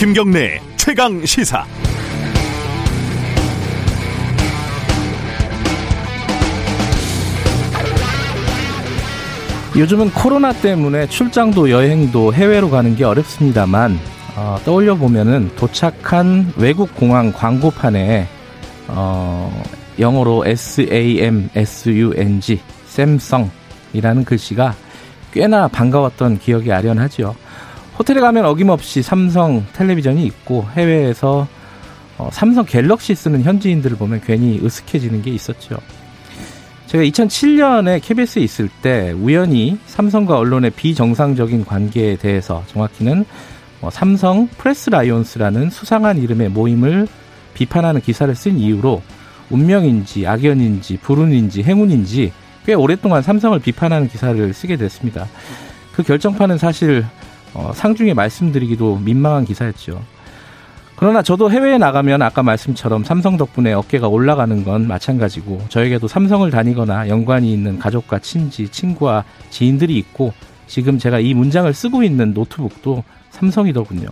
김경래 최강 시사. 요즘은 코로나 때문에 출장도 여행도 해외로 가는 게 어렵습니다만 어, 떠올려 보면은 도착한 외국 공항 광고판에 어, 영어로 S A M S U N G 샘성이라는 글씨가 꽤나 반가웠던 기억이 아련하지요. 호텔에 가면 어김없이 삼성 텔레비전이 있고 해외에서 어, 삼성 갤럭시 쓰는 현지인들을 보면 괜히 으쓱해지는 게 있었죠. 제가 2007년에 KBS에 있을 때 우연히 삼성과 언론의 비정상적인 관계에 대해서 정확히는 어, 삼성 프레스 라이온스라는 수상한 이름의 모임을 비판하는 기사를 쓴 이유로 운명인지 악연인지 불운인지 행운인지 꽤 오랫동안 삼성을 비판하는 기사를 쓰게 됐습니다. 그 결정판은 사실 어, 상중에 말씀드리기도 민망한 기사였죠. 그러나 저도 해외에 나가면 아까 말씀처럼 삼성 덕분에 어깨가 올라가는 건 마찬가지고 저에게도 삼성을 다니거나 연관이 있는 가족과 친지, 친구와 지인들이 있고 지금 제가 이 문장을 쓰고 있는 노트북도 삼성이더군요.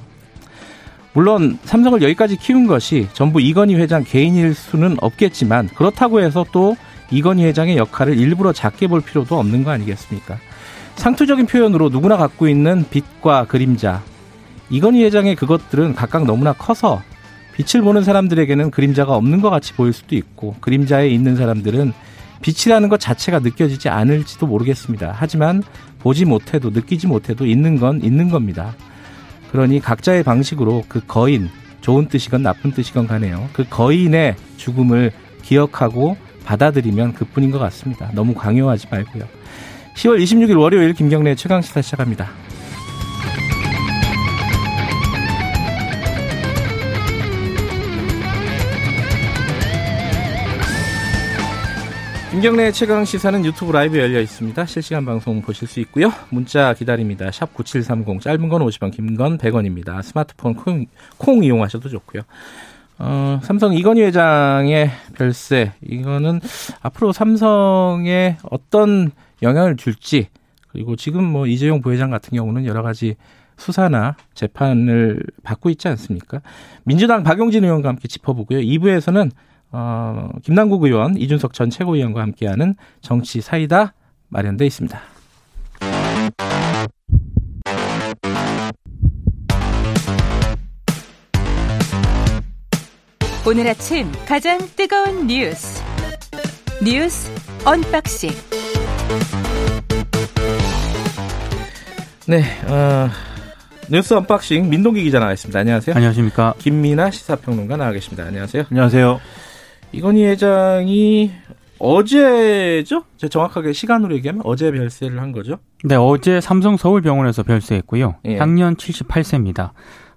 물론 삼성을 여기까지 키운 것이 전부 이건희 회장 개인일 수는 없겠지만 그렇다고 해서 또 이건희 회장의 역할을 일부러 작게 볼 필요도 없는 거 아니겠습니까? 상투적인 표현으로 누구나 갖고 있는 빛과 그림자. 이건희 회장의 그것들은 각각 너무나 커서 빛을 보는 사람들에게는 그림자가 없는 것 같이 보일 수도 있고 그림자에 있는 사람들은 빛이라는 것 자체가 느껴지지 않을지도 모르겠습니다. 하지만 보지 못해도 느끼지 못해도 있는 건 있는 겁니다. 그러니 각자의 방식으로 그 거인, 좋은 뜻이건 나쁜 뜻이건 가네요. 그 거인의 죽음을 기억하고 받아들이면 그뿐인 것 같습니다. 너무 강요하지 말고요. 10월 26일 월요일 김경래 최강 시사 시작합니다. 김경래 최강 시사는 유튜브 라이브 열려 있습니다. 실시간 방송 보실 수 있고요. 문자 기다립니다. 샵 9730 짧은 건 50원, 긴 건 100원입니다. 스마트폰 콩, 콩 이용하셔도 좋고요. 어, 삼성 이건희 회장의 별세 이거는 앞으로 삼성에 어떤 영향을 줄지 그리고 지금 뭐 이재용 부회장 같은 경우는 여러 가지 수사나 재판을 받고 있지 않습니까? 민주당 박용진 의원과 함께 짚어보고요. 2부에서는 어, 김남국 의원, 이준석 전 최고위원과 함께하는 정치 사이다 마련돼 있습니다. 오늘 아침 가장 뜨거운 뉴스 뉴스 언박싱 네, 어, 뉴스 언박싱 민동기 기자 나와 있습니다. 안녕하세요. 안녕하십니까. 김민하 시사평론가 나와 계십니다. 안녕하세요. 안녕하세요. 이건희 회장이 어제죠? 제가 정확하게 시간으로 얘기하면 어제 별세를 한 거죠? 네, 어제 삼성 서울병원에서 별세했고요. 예. 향년 78세입니다.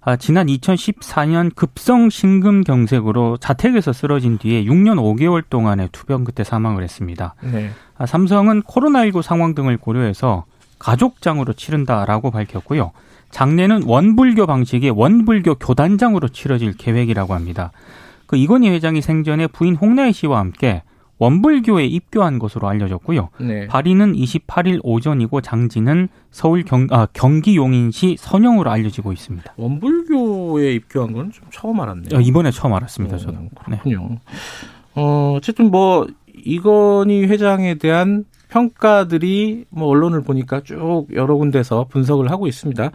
아, 지난 2014년 급성 심근경색으로 자택에서 쓰러진 뒤에 6년 5개월 동안의 투병 끝에 사망을 했습니다. 네. 아, 삼성은 코로나19 상황 등을 고려해서 가족장으로 치른다라고 밝혔고요. 장례는 원불교 방식의 원불교 교단장으로 치러질 계획이라고 합니다. 그 이건희 회장이 생전에 부인 홍나희 씨와 함께 원불교에 입교한 것으로 알려졌고요. 네. 발인은 28일 오전이고 장지는 서울 경, 아, 경기 용인시 선영으로 알려지고 있습니다. 원불교에 입교한 건 좀 처음 알았네요. 어, 이번에 처음 알았습니다. 어, 네. 그렇군요. 어, 어쨌든 뭐 이건희 회장에 대한 평가들이 뭐 언론을 보니까 쭉 여러 군데서 분석을 하고 있습니다.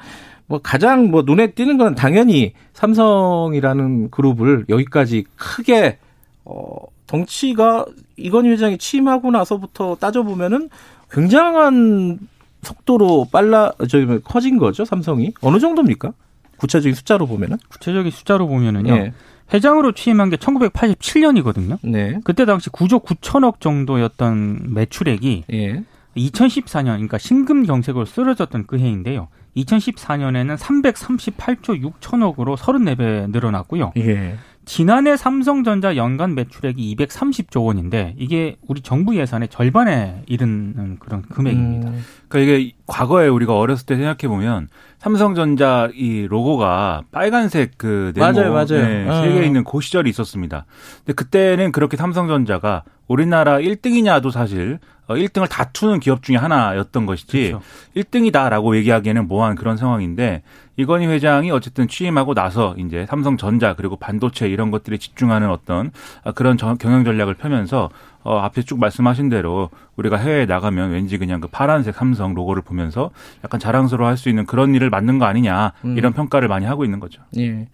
뭐 가장 뭐 눈에 띄는 건 당연히 삼성이라는 그룹을 여기까지 크게 어 덩치가 이건희 회장이 취임하고 나서부터 따져 보면은 굉장한 속도로 빨라 저기 뭐 커진 거죠 삼성이 어느 정도입니까? 구체적인 숫자로 보면은 구체적인 숫자로 보면은요. 예. 회장으로 취임한 게 1987년이거든요. 네. 그때 당시 9조 9천억 정도였던 매출액이 예. 2014년, 그러니까 심금경색으로 쓰러졌던 그 해인데요. 2014년에는 338조 6천억으로 34배 늘어났고요. 예. 지난해 삼성전자 연간 매출액이 230조 원인데 이게 우리 정부 예산의 절반에 이르는 그런 금액입니다. 음, 그러니까 이게 과거에 우리가 어렸을 때 생각해 보면 삼성전자 이 로고가 빨간색 그 네모 맞아요, 맞아요. 네, 어. 세개 있는 그 시절이 있었습니다. 근데 그때는 그렇게 삼성전자가 우리나라 1등이냐도 사실 어, 1등을 다투는 기업 중에 하나였던 것이지 그렇죠. 1등이다라고 얘기하기에는 뭐한 그런 상황인데 이건희 회장이 어쨌든 취임하고 나서 이제 삼성전자 그리고 반도체 이런 것들에 집중하는 어떤 아, 그런 전- 경영 전략을 펴면서 어, 앞에 쭉 말씀하신 대로 우리가 해외에 나가면 왠지 그냥 그 파란색 삼성 로고를 보면서 약간 자랑스러워 할 수 있는 그런 일을 만든 거 아니냐 음. 이런 평가를 많이 하고 있는 거죠. 예.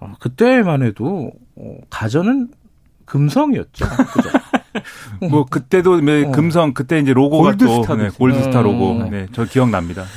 어, 그때만 해도 어, 가전은 금성이었죠. 그죠? 뭐 그때도 뭐 어. 금성 그때 이제 로고가 골드스타도 또 네. 골드스타 로고 음. 네, 저 기억납니다. 네.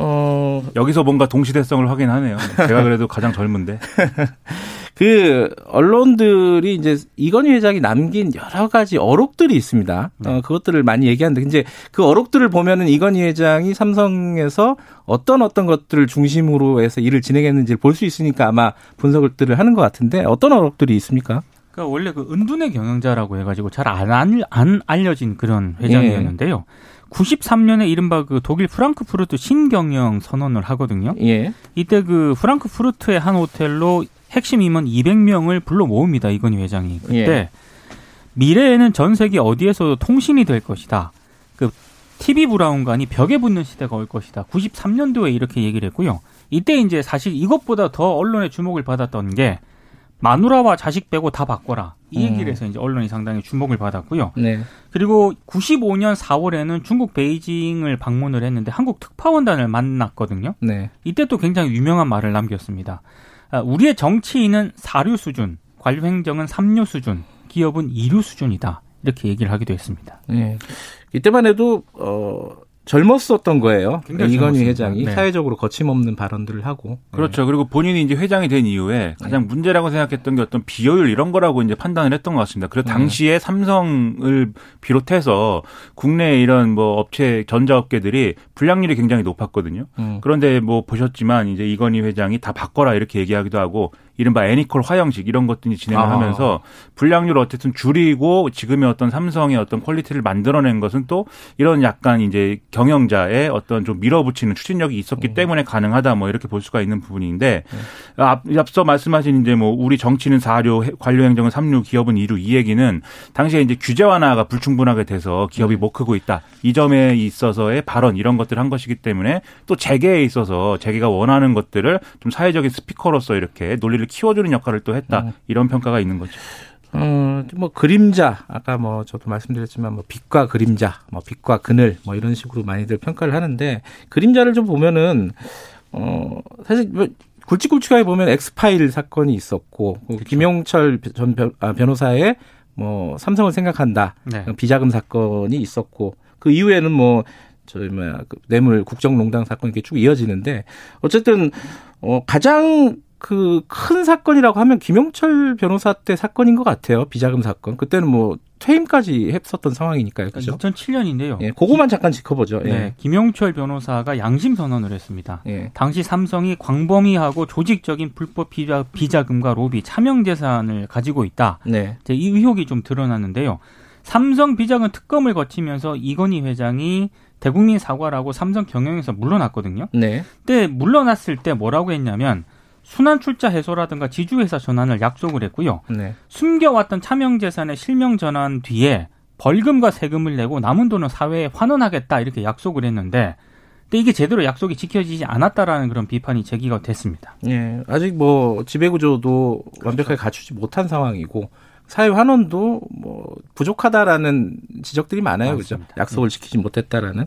어, 여기서 뭔가 동시대성을 확인하네요. 제가 그래도 가장 젊은데. 그 언론들이 이제 이건희 회장이 남긴 여러 가지 어록들이 있습니다. 어, 그것들을 많이 얘기하는데 이제 그 어록들을 보면은 이건희 회장이 삼성에서 어떤 어떤 것들을 중심으로 해서 일을 진행했는지를 볼 수 있으니까 아마 분석들을 하는 것 같은데 어떤 어록들이 있습니까? 그러니까 원래 그 은둔의 경영자라고 해가지고 잘안안 알려진 그런 회장이었는데요. 93년에 이른바 그 독일 프랑크푸르트 신경영 선언을 하거든요. 예. 이때 그 프랑크푸르트의 한 호텔로 핵심 임원 200명을 불러 모읍니다. 이건희 회장이. 그때 예. 미래에는 전 세계 어디에서도 통신이 될 것이다. 그 TV 브라운관이 벽에 붙는 시대가 올 것이다. 93년도에 이렇게 얘기를 했고요. 이때 이제 사실 이것보다 더 언론의 주목을 받았던 게 마누라와 자식 빼고 다 바꿔라. 이 음. 얘기를 해서 이제 언론이 상당히 주목을 받았고요. 네. 그리고 95년 4월에는 중국 베이징을 방문을 했는데 한국 특파원단을 만났거든요. 네. 이때 또 굉장히 유명한 말을 남겼습니다. 아, 우리의 정치인은 사류 수준, 관료 행정은 삼류 수준, 기업은 이류 수준이다. 이렇게 얘기를 하기도 했습니다. 예. 이때만 해도 어 젊었었던 거예요. 이건희. 회장이 네. 사회적으로 거침없는 발언들을 하고. 그렇죠. 그리고 본인이 이제 회장이 된 이후에 가장 문제라고 생각했던 게 어떤 비효율 이런 거라고 이제 판단을 했던 것 같습니다. 그래서 당시에 삼성을 비롯해서 국내 이런 뭐 업체 전자업계들이 불량률이 굉장히 높았거든요. 음. 그런데 뭐 보셨지만 이제 이건희 회장이 다 바꿔라 이렇게 얘기하기도 하고 이른바 애니콜 화형식 이런 것들이 진행을 아. 하면서 불량률을 어쨌든 줄이고 지금의 어떤 삼성의 어떤 quality를 만들어낸 것은 또 이런 약간 이제 경영자의 어떤 좀 밀어붙이는 추진력이 음. 있었기 때문에 가능하다 뭐 이렇게 볼 수가 있는 부분인데 네. 앞, 앞서 말씀하신 이제 뭐 우리 정치는 사류, 관료 행정은 삼류, 기업은 이류 이 얘기는 당시에 이제 규제 완화가 불충분하게 돼서 기업이 네. 못 크고 있다. 이 점에 있어서의 발언 이런 것들을 한 것이기 때문에 또 재계에 있어서 재계가 원하는 것들을 좀 사회적인 스피커로서 이렇게 논리를 키워주는 역할을 또 했다. 음. 이런 평가가 있는 거죠. 어, 뭐 그림자 아까 뭐 저도 말씀드렸지만 뭐 빛과 그림자, 뭐 빛과 그늘 뭐 이런 식으로 많이들 평가를 하는데 그림자를 좀 보면은 어 사실 뭐 굵직굵직하게 보면 엑스파일 사건이 있었고 그 김용철 전 변, 아, 변호사의 뭐 삼성을 생각한다 네. 비자금 사건이 있었고 그 이후에는 뭐 저희 뭐야 그 뇌물 국정농단 사건 이렇게 쭉 이어지는데 어쨌든 어 가장 그 큰 사건이라고 하면 김용철 변호사 때 사건인 것 같아요 비자금 사건 그때는 뭐 퇴임까지 했었던 상황이니까요 그죠? 2007년인데요. 예, 그거만 잠깐 짚어보죠. 예. 네, 김용철 변호사가 양심 선언을 했습니다. 예. 당시 삼성이 광범위하고 조직적인 불법 비자, 비자금과 로비, 차명 재산을 가지고 있다. 네. 이제 이 의혹이 좀 드러났는데요. 삼성 비자금 특검을 거치면서 이건희 회장이 대국민 사과라고 삼성 경영에서 물러났거든요. 네. 그때 물러났을 때 뭐라고 했냐면 순환 출자 해소라든가 지주회사 전환을 약속을 했고요. 네. 숨겨왔던 차명 재산의 실명 전환 뒤에 벌금과 세금을 내고 남은 돈은 사회에 환원하겠다 이렇게 약속을 했는데 근데 이게 제대로 약속이 지켜지지 않았다라는 그런 비판이 제기가 됐습니다. 예. 아직 뭐 지배 구조도 완벽하게 갖추지 못한 상황이고 사회 환원도 뭐 부족하다라는 지적들이 많아요. 그죠? 맞습니다. 약속을 지키지 못했다라는.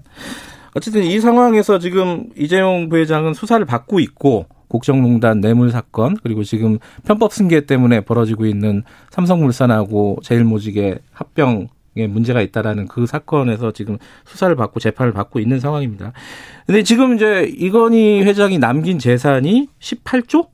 어쨌든 이 상황에서 지금 이재용 부회장은 수사를 받고 있고 국정농단 뇌물 사건 그리고 지금 편법 승계 때문에 벌어지고 있는 삼성물산하고 제일모직의 합병 에 문제가 있다라는 그 사건에서 지금 수사를 받고 재판을 받고 있는 상황입니다. 근데 지금 이제 이건희 회장이 남긴 재산이 18조?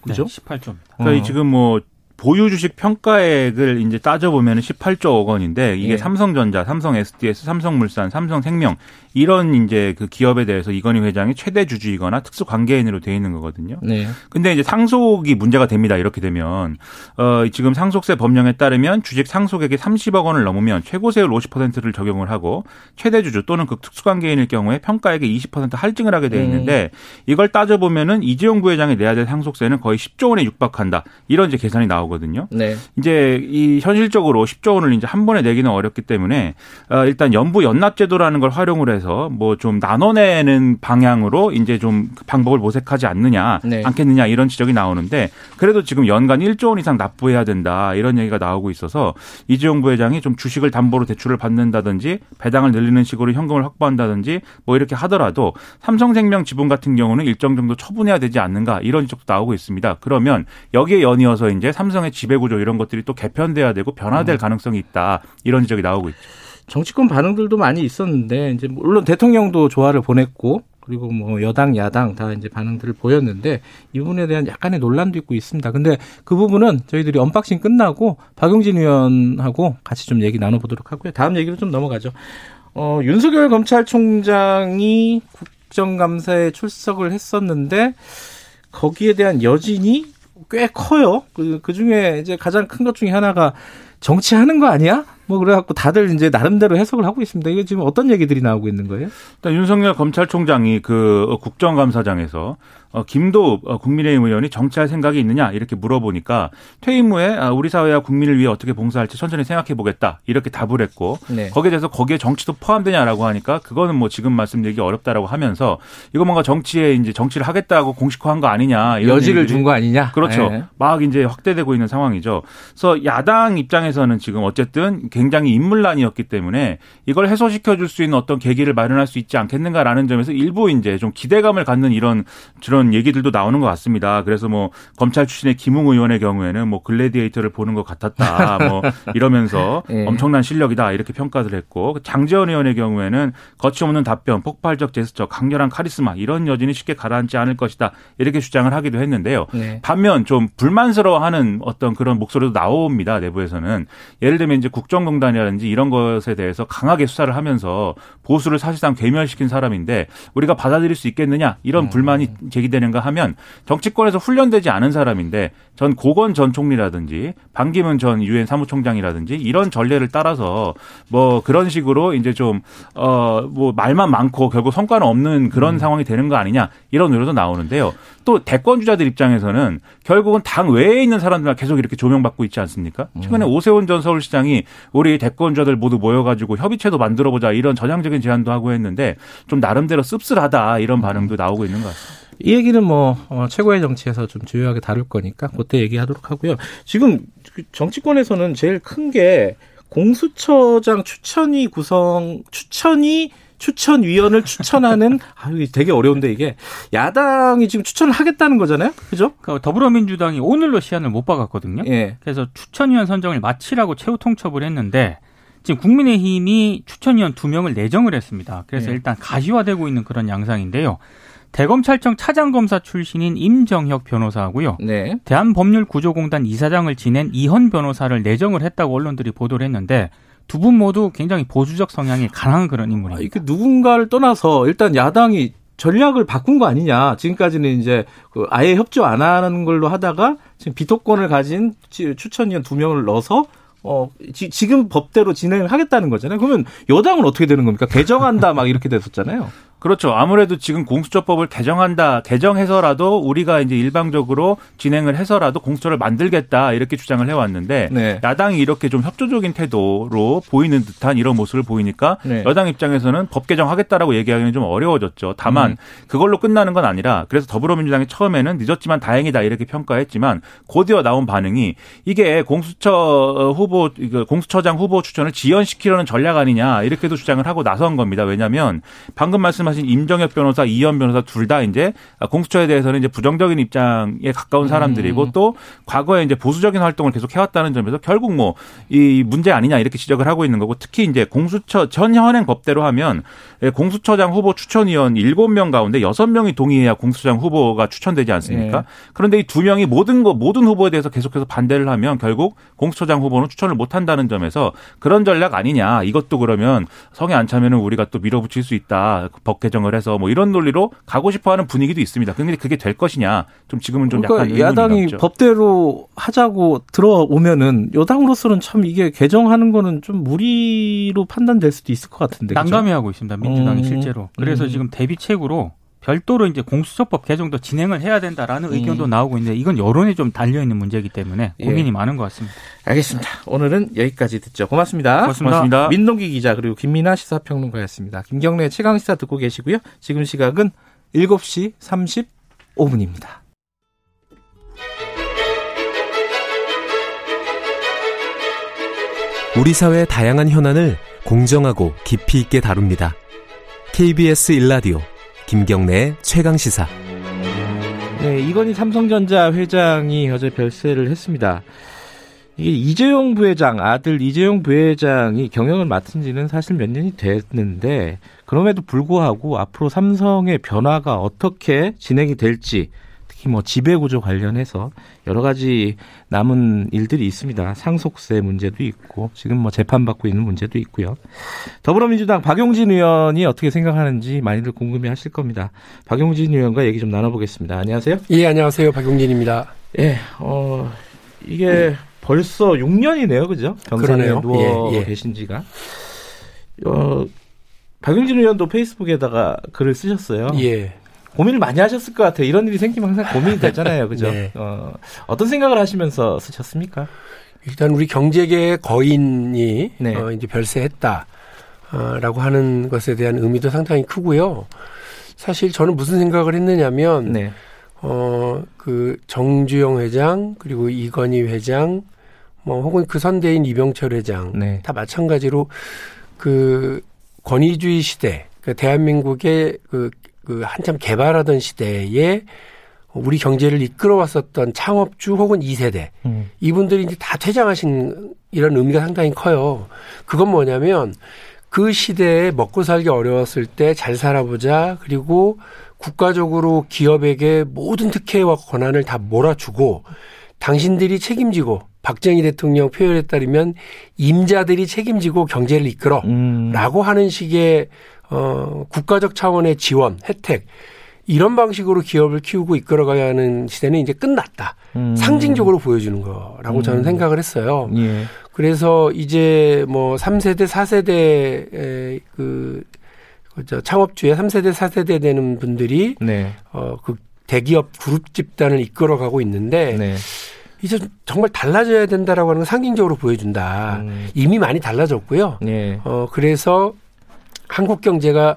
그죠? 네, 18조입니다. 그러니까 어. 지금 뭐 보유 주식 평가액을 이제 따져보면 18조 원인데 이게 예. 삼성전자, 삼성 SDS, 삼성물산, 삼성생명 이런 이제 그 기업에 대해서 이건희 회장이 최대 주주이거나 특수 관계인으로 돼 있는 거거든요. 네. 근데 이제 상속이 문제가 됩니다. 이렇게 되면 어 지금 상속세 법령에 따르면 주식 상속액이 30억 원을 넘으면 최고세율 50%를 적용을 하고 최대 주주 또는 그 특수 관계인일 경우에 평가액의 20% 할증을 하게 돼 있는데 이걸 따져 보면은 이재용 부회장이 내야 될 상속세는 거의 10조 원에 육박한다. 이런 이제 계산이 나오거든요. 나오거든요. 네. 이제 이 현실적으로 10조 원을 이제 한 번에 내기는 어렵기 때문에 어, 일단 연부 연납 제도라는 걸 활용을 해서 뭐 좀 나눠내는 방향으로 이제 좀 방법을 모색하지 않느냐 네. 않겠느냐 이런 지적이 나오는데 그래도 지금 연간 1조 원 이상 납부해야 된다 이런 얘기가 나오고 있어서 이재용 부회장이 좀 주식을 담보로 대출을 받는다든지 배당을 늘리는 식으로 현금을 확보한다든지 뭐 이렇게 하더라도 삼성생명 지분 같은 경우는 일정 정도 처분해야 되지 않는가 이런 지적도 나오고 있습니다. 그러면 여기에 연이어서 이제 삼성의 지배구조 이런 것들이 또 개편돼야 되고 변화될 음. 가능성이 있다 이런 지적이 나오고 있죠. 정치권 반응들도 많이 있었는데 이제 물론 대통령도 조화를 보냈고 그리고 뭐 여당 야당 다 이제 반응들을 보였는데 이 부분에 대한 약간의 논란도 있고 있습니다. 근데 그 부분은 저희들이 언박싱 끝나고 박용진 의원하고 같이 좀 얘기 나눠보도록 하고요. 다음 얘기로 좀 넘어가죠. 어, 윤석열 검찰총장이 국정감사에 출석을 했었는데 거기에 대한 여진이 꽤 커요. 그, 그 중에 이제 가장 큰 것 중에 하나가 정치하는 거 아니야? 뭐 그래갖고 다들 이제 나름대로 해석을 하고 있습니다. 이게 지금 어떤 얘기들이 나오고 있는 거예요? 일단 윤석열 검찰총장이 그 국정감사장에서 어, 김도 어, 국민의힘 의원이 정치할 생각이 있느냐 이렇게 물어보니까 퇴임 후에 아, 우리 사회와 국민을 위해 어떻게 봉사할지 천천히 생각해 보겠다 이렇게 답을 했고 네. 거기에 대해서 거기에 정치도 포함되냐라고 하니까 그거는 뭐 지금 말씀드리기 어렵다라고 하면서 이거 뭔가 정치에 이제 정치를 하겠다고 공식화한 거 아니냐 이런 여지를 준 거 아니냐? 그렇죠. 네. 막 이제 확대되고 있는 상황이죠. 그래서 야당 입장에서는 지금 어쨌든 굉장히 인물난이었기 때문에 이걸 해소시켜 줄 수 있는 어떤 계기를 마련할 수 있지 않겠는가라는 점에서 일부 이제 좀 기대감을 갖는 이런 그런 얘기들도 나오는 것 같습니다. 그래서 뭐 검찰 출신의 김웅 의원의 경우에는 뭐 글래디에이터를 보는 것 같았다. 뭐 이러면서 예. 엄청난 실력이다 이렇게 평가를 했고 장재원 의원의 경우에는 거침없는 답변, 폭발적 제스처, 강렬한 카리스마 이런 여진이 쉽게 가라앉지 않을 것이다 이렇게 주장을 하기도 했는데요. 네. 반면 좀 불만스러워하는 어떤 그런 목소리도 나옵니다 내부에서는 예를 들면 이제 국정농단이라든지 이런 것에 대해서 강하게 수사를 하면서 보수를 사실상 괴멸시킨 사람인데 우리가 받아들일 수 있겠느냐 이런 음. 불만이 제기 되는가 하면 정치권에서 훈련되지 않은 사람인데 전 고건 전 총리라든지 반기문 전 유엔 사무총장이라든지 이런 전례를 따라서 뭐 그런 식으로 이제 좀 어 뭐 말만 많고 결국 성과는 없는 그런 음. 상황이 되는 거 아니냐 이런 의료도 나오는데요. 또 대권 주자들 입장에서는 결국은 당 외에 있는 사람들만 계속 이렇게 조명받고 있지 않습니까? 최근에 음. 오세훈 전 서울시장이 우리 대권 주자들 모두 모여가지고 협의체도 만들어보자 이런 전향적인 제안도 하고 했는데 좀 나름대로 씁쓸하다 음. 이런 반응도 나오고 있는 것 같습니다. 이 얘기는 뭐 어, 최고의 정치에서 좀 주요하게 다룰 거니까 그때 얘기하도록 하고요. 지금 그 정치권에서는 제일 큰 게 공수처장 추천위 구성 추천위 추천위원을 추천하는 아유 되게 어려운데 이게 야당이 지금 추천을 하겠다는 거잖아요, 그죠? 그 더불어민주당이 오늘로 시한을 못 박았거든요. 예. 그래서 추천위원 선정을 마치라고 최후 통첩을 했는데 지금 국민의힘이 추천위원 두 명을 내정을 했습니다. 그래서 예. 일단 가시화되고 있는 그런 양상인데요. 대검찰청 차장검사 출신인 임정혁 변호사하고요. 네. 대한법률구조공단 이사장을 지낸 이헌 변호사를 내정을 했다고 언론들이 보도를 했는데 두 분 모두 굉장히 보수적 성향이 강한 그런 아, 인물입니다. 이게 누군가를 떠나서 일단 야당이 전략을 바꾼 거 아니냐. 지금까지는 이제 그 아예 협조 안 하는 걸로 하다가 지금 비토권을 가진 치- 추천위원 두 명을 넣어서 어 지, 금 법대로 진행을 하겠다는 거잖아요. 그러면 여당은 어떻게 되는 겁니까? 개정한다 막 이렇게 됐었잖아요. 그렇죠. 아무래도 지금 공수처법을 개정한다, 개정해서라도 우리가 이제 일방적으로 진행을 해서라도 공수처를 만들겠다 이렇게 주장을 해왔는데 네. 야당이 이렇게 좀 협조적인 태도로 보이는 듯한 이런 모습을 보이니까 네. 여당 입장에서는 법 개정하겠다라고 얘기하기는 좀 어려워졌죠. 다만 음. 그걸로 끝나는 건 아니라 그래서 더불어민주당이 처음에는 늦었지만 다행이다 이렇게 평가했지만 곧이어 나온 반응이 이게 공수처 후보 공수처장 후보 추천을 지연시키려는 전략 아니냐 이렇게도 주장을 하고 나선 겁니다. 왜냐하면 방금 말씀 하신 임정혁 변호사, 이현 변호사 둘 다 이제 공수처에 대해서는 이제 부정적인 입장에 가까운 사람들이고 음. 또 과거에 이제 보수적인 활동을 계속 해왔다는 점에서 결국 뭐 이 문제 아니냐 이렇게 지적을 하고 있는 거고 특히 이제 공수처 전 현행 법대로 하면 예, 공수처장 후보 추천위원 7명 가운데 6명이 동의해야 공수처장 후보가 추천되지 않습니까? 네. 그런데 이 두 명이 모든 거 모든 후보에 대해서 계속해서 반대를 하면 결국 공수처장 후보는 추천을 못 한다는 점에서 그런 전략 아니냐. 이것도 그러면 성에 안 차면은 우리가 또 밀어붙일 수 있다. 법 개정을 해서 뭐 이런 논리로 가고 싶어 하는 분위기도 있습니다. 근데 그게 될 것이냐. 좀 지금은 좀 약간 그러니까 의문이 야당이 남죠. 법대로 하자고 들어오면은 여당으로서는 참 이게 개정하는 거는 좀 무리로 판단될 수도 있을 것 같은데. 난감해하고 있습니다. 민주당이 음. 실제로. 그래서 음. 지금 대비책으로 별도로 이제 공수처법 개정도 진행을 해야 된다라는 음. 의견도 나오고 있는데 이건 여론에 좀 달려 있는 문제이기 때문에 고민이 예. 많은 것 같습니다. 알겠습니다. 오늘은 여기까지 듣죠. 고맙습니다. 고맙습니다. 민동기 기자 그리고 김민아 시사평론가였습니다. 김경래 최강 시사 듣고 계시고요. 지금 시각은 7시 35분입니다. 우리 사회의 다양한 현안을 공정하고 깊이 있게 다룹니다. KBS 일라디오 김경래의 최강 시사. 네, 이건희 삼성전자 회장이 어제 별세를 했습니다. 이게 이재용 부회장, 아들 이재용 부회장이 경영을 맡은 지는 사실 몇 년이 됐는데, 그럼에도 불구하고 앞으로 삼성의 변화가 어떻게 진행이 될지, 특히 뭐 지배구조 관련해서 여러 가지 남은 일들이 있습니다. 상속세 문제도 있고, 지금 뭐 재판받고 있는 문제도 있고요. 더불어민주당 박용진 의원이 어떻게 생각하는지 많이들 궁금해 하실 겁니다. 박용진 의원과 얘기 좀 나눠보겠습니다. 안녕하세요. 예, 안녕하세요. 박용진입니다. 예, 어, 이게 벌써 6년이네요, 그죠? 병상에 그러네요. 누워 예, 예. 계신 지가. 어, 박용진 의원도 페이스북에다가 글을 쓰셨어요. 예. 고민을 많이 하셨을 것 같아요. 이런 일이 생기면 항상 고민이 되잖아요, 그죠? 네. 어, 어떤 생각을 하시면서 쓰셨습니까? 일단 우리 경제계의 거인이 네. 어, 이제 별세했다. 어, 라고 하는 것에 대한 의미도 상당히 크고요. 사실 저는 무슨 생각을 했느냐면 네. 어, 그 정주영 회장 그리고 이건희 회장 뭐 혹은 그 선대인 이병철 회장 네. 다 마찬가지로 그 권위주의 시대, 그 대한민국의 그, 그 한참 개발하던 시대에 우리 경제를 이끌어왔었던 창업주 혹은 2세대. 음, 이분들이 이제 다 퇴장하신 이런 의미가 상당히 커요. 그건 뭐냐면 그 시대에 먹고 살기 어려웠을 때 잘 살아보자 그리고 국가적으로 기업에게 모든 특혜와 권한을 다 몰아주고 당신들이 책임지고 박정희 대통령 표현에 따르면 임자들이 책임지고 경제를 이끌어 음, 라고 하는 식의 어 국가적 차원의 지원, 혜택 이런 방식으로 기업을 키우고 이끌어가야 하는 시대는 이제 끝났다. 음. 상징적으로 보여주는 거라고 저는 음. 생각을 했어요. 예. 그래서 이제 뭐 3세대, 4세대 그, 그저 창업주의 3세대, 4세대 되는 분들이 네. 어 그 대기업 그룹 집단을 이끌어가고 있는데 네. 이제 정말 달라져야 된다라고 하는 걸 상징적으로 보여준다. 음, 이미 많이 달라졌고요. 예. 어, 그래서 한국 경제가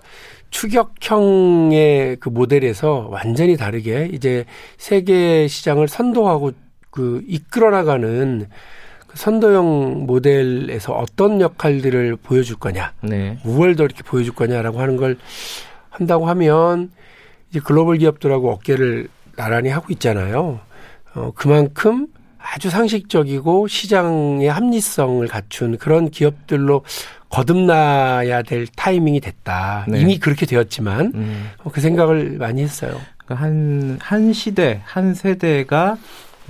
추격형의 그 모델에서 완전히 다르게 이제 세계 시장을 선도하고 그 이끌어 나가는 그 선도형 모델에서 어떤 역할들을 보여줄 거냐, 네. 무얼 더 이렇게 보여줄 거냐라고 하는 걸 한다고 하면 이제 글로벌 기업들하고 어깨를 나란히 하고 있잖아요. 어, 그만큼 아주 상식적이고 시장의 합리성을 갖춘 그런 기업들로 거듭나야 될 타이밍이 됐다. 네. 이미 그렇게 되었지만 음. 어, 그 생각을 많이 했어요. 그러니까 한, 한 시대, 한 세대가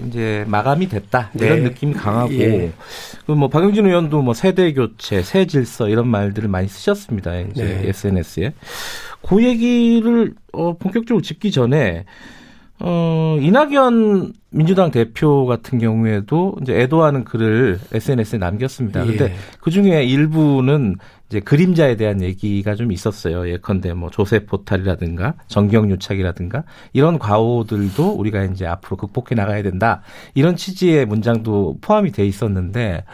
이제 마감이 됐다. 네. 이런 느낌이 강하고. 예. 그뭐 박영진 의원도 뭐 세대 교체, 새 질서 이런 말들을 많이 쓰셨습니다. 이제 네. SNS에. 그 얘기를 어, 본격적으로 짚기 전에 어, 이낙연 민주당 대표 같은 경우에도 이제 애도하는 글을 SNS에 남겼습니다. 근데 예. 그 중에 일부는 이제 그림자에 대한 얘기가 좀 있었어요. 예컨대 뭐 조세 포탈이라든가 정경 유착이라든가 이런 과오들도 우리가 이제 앞으로 극복해 나가야 된다. 이런 취지의 문장도 포함이 돼 있었는데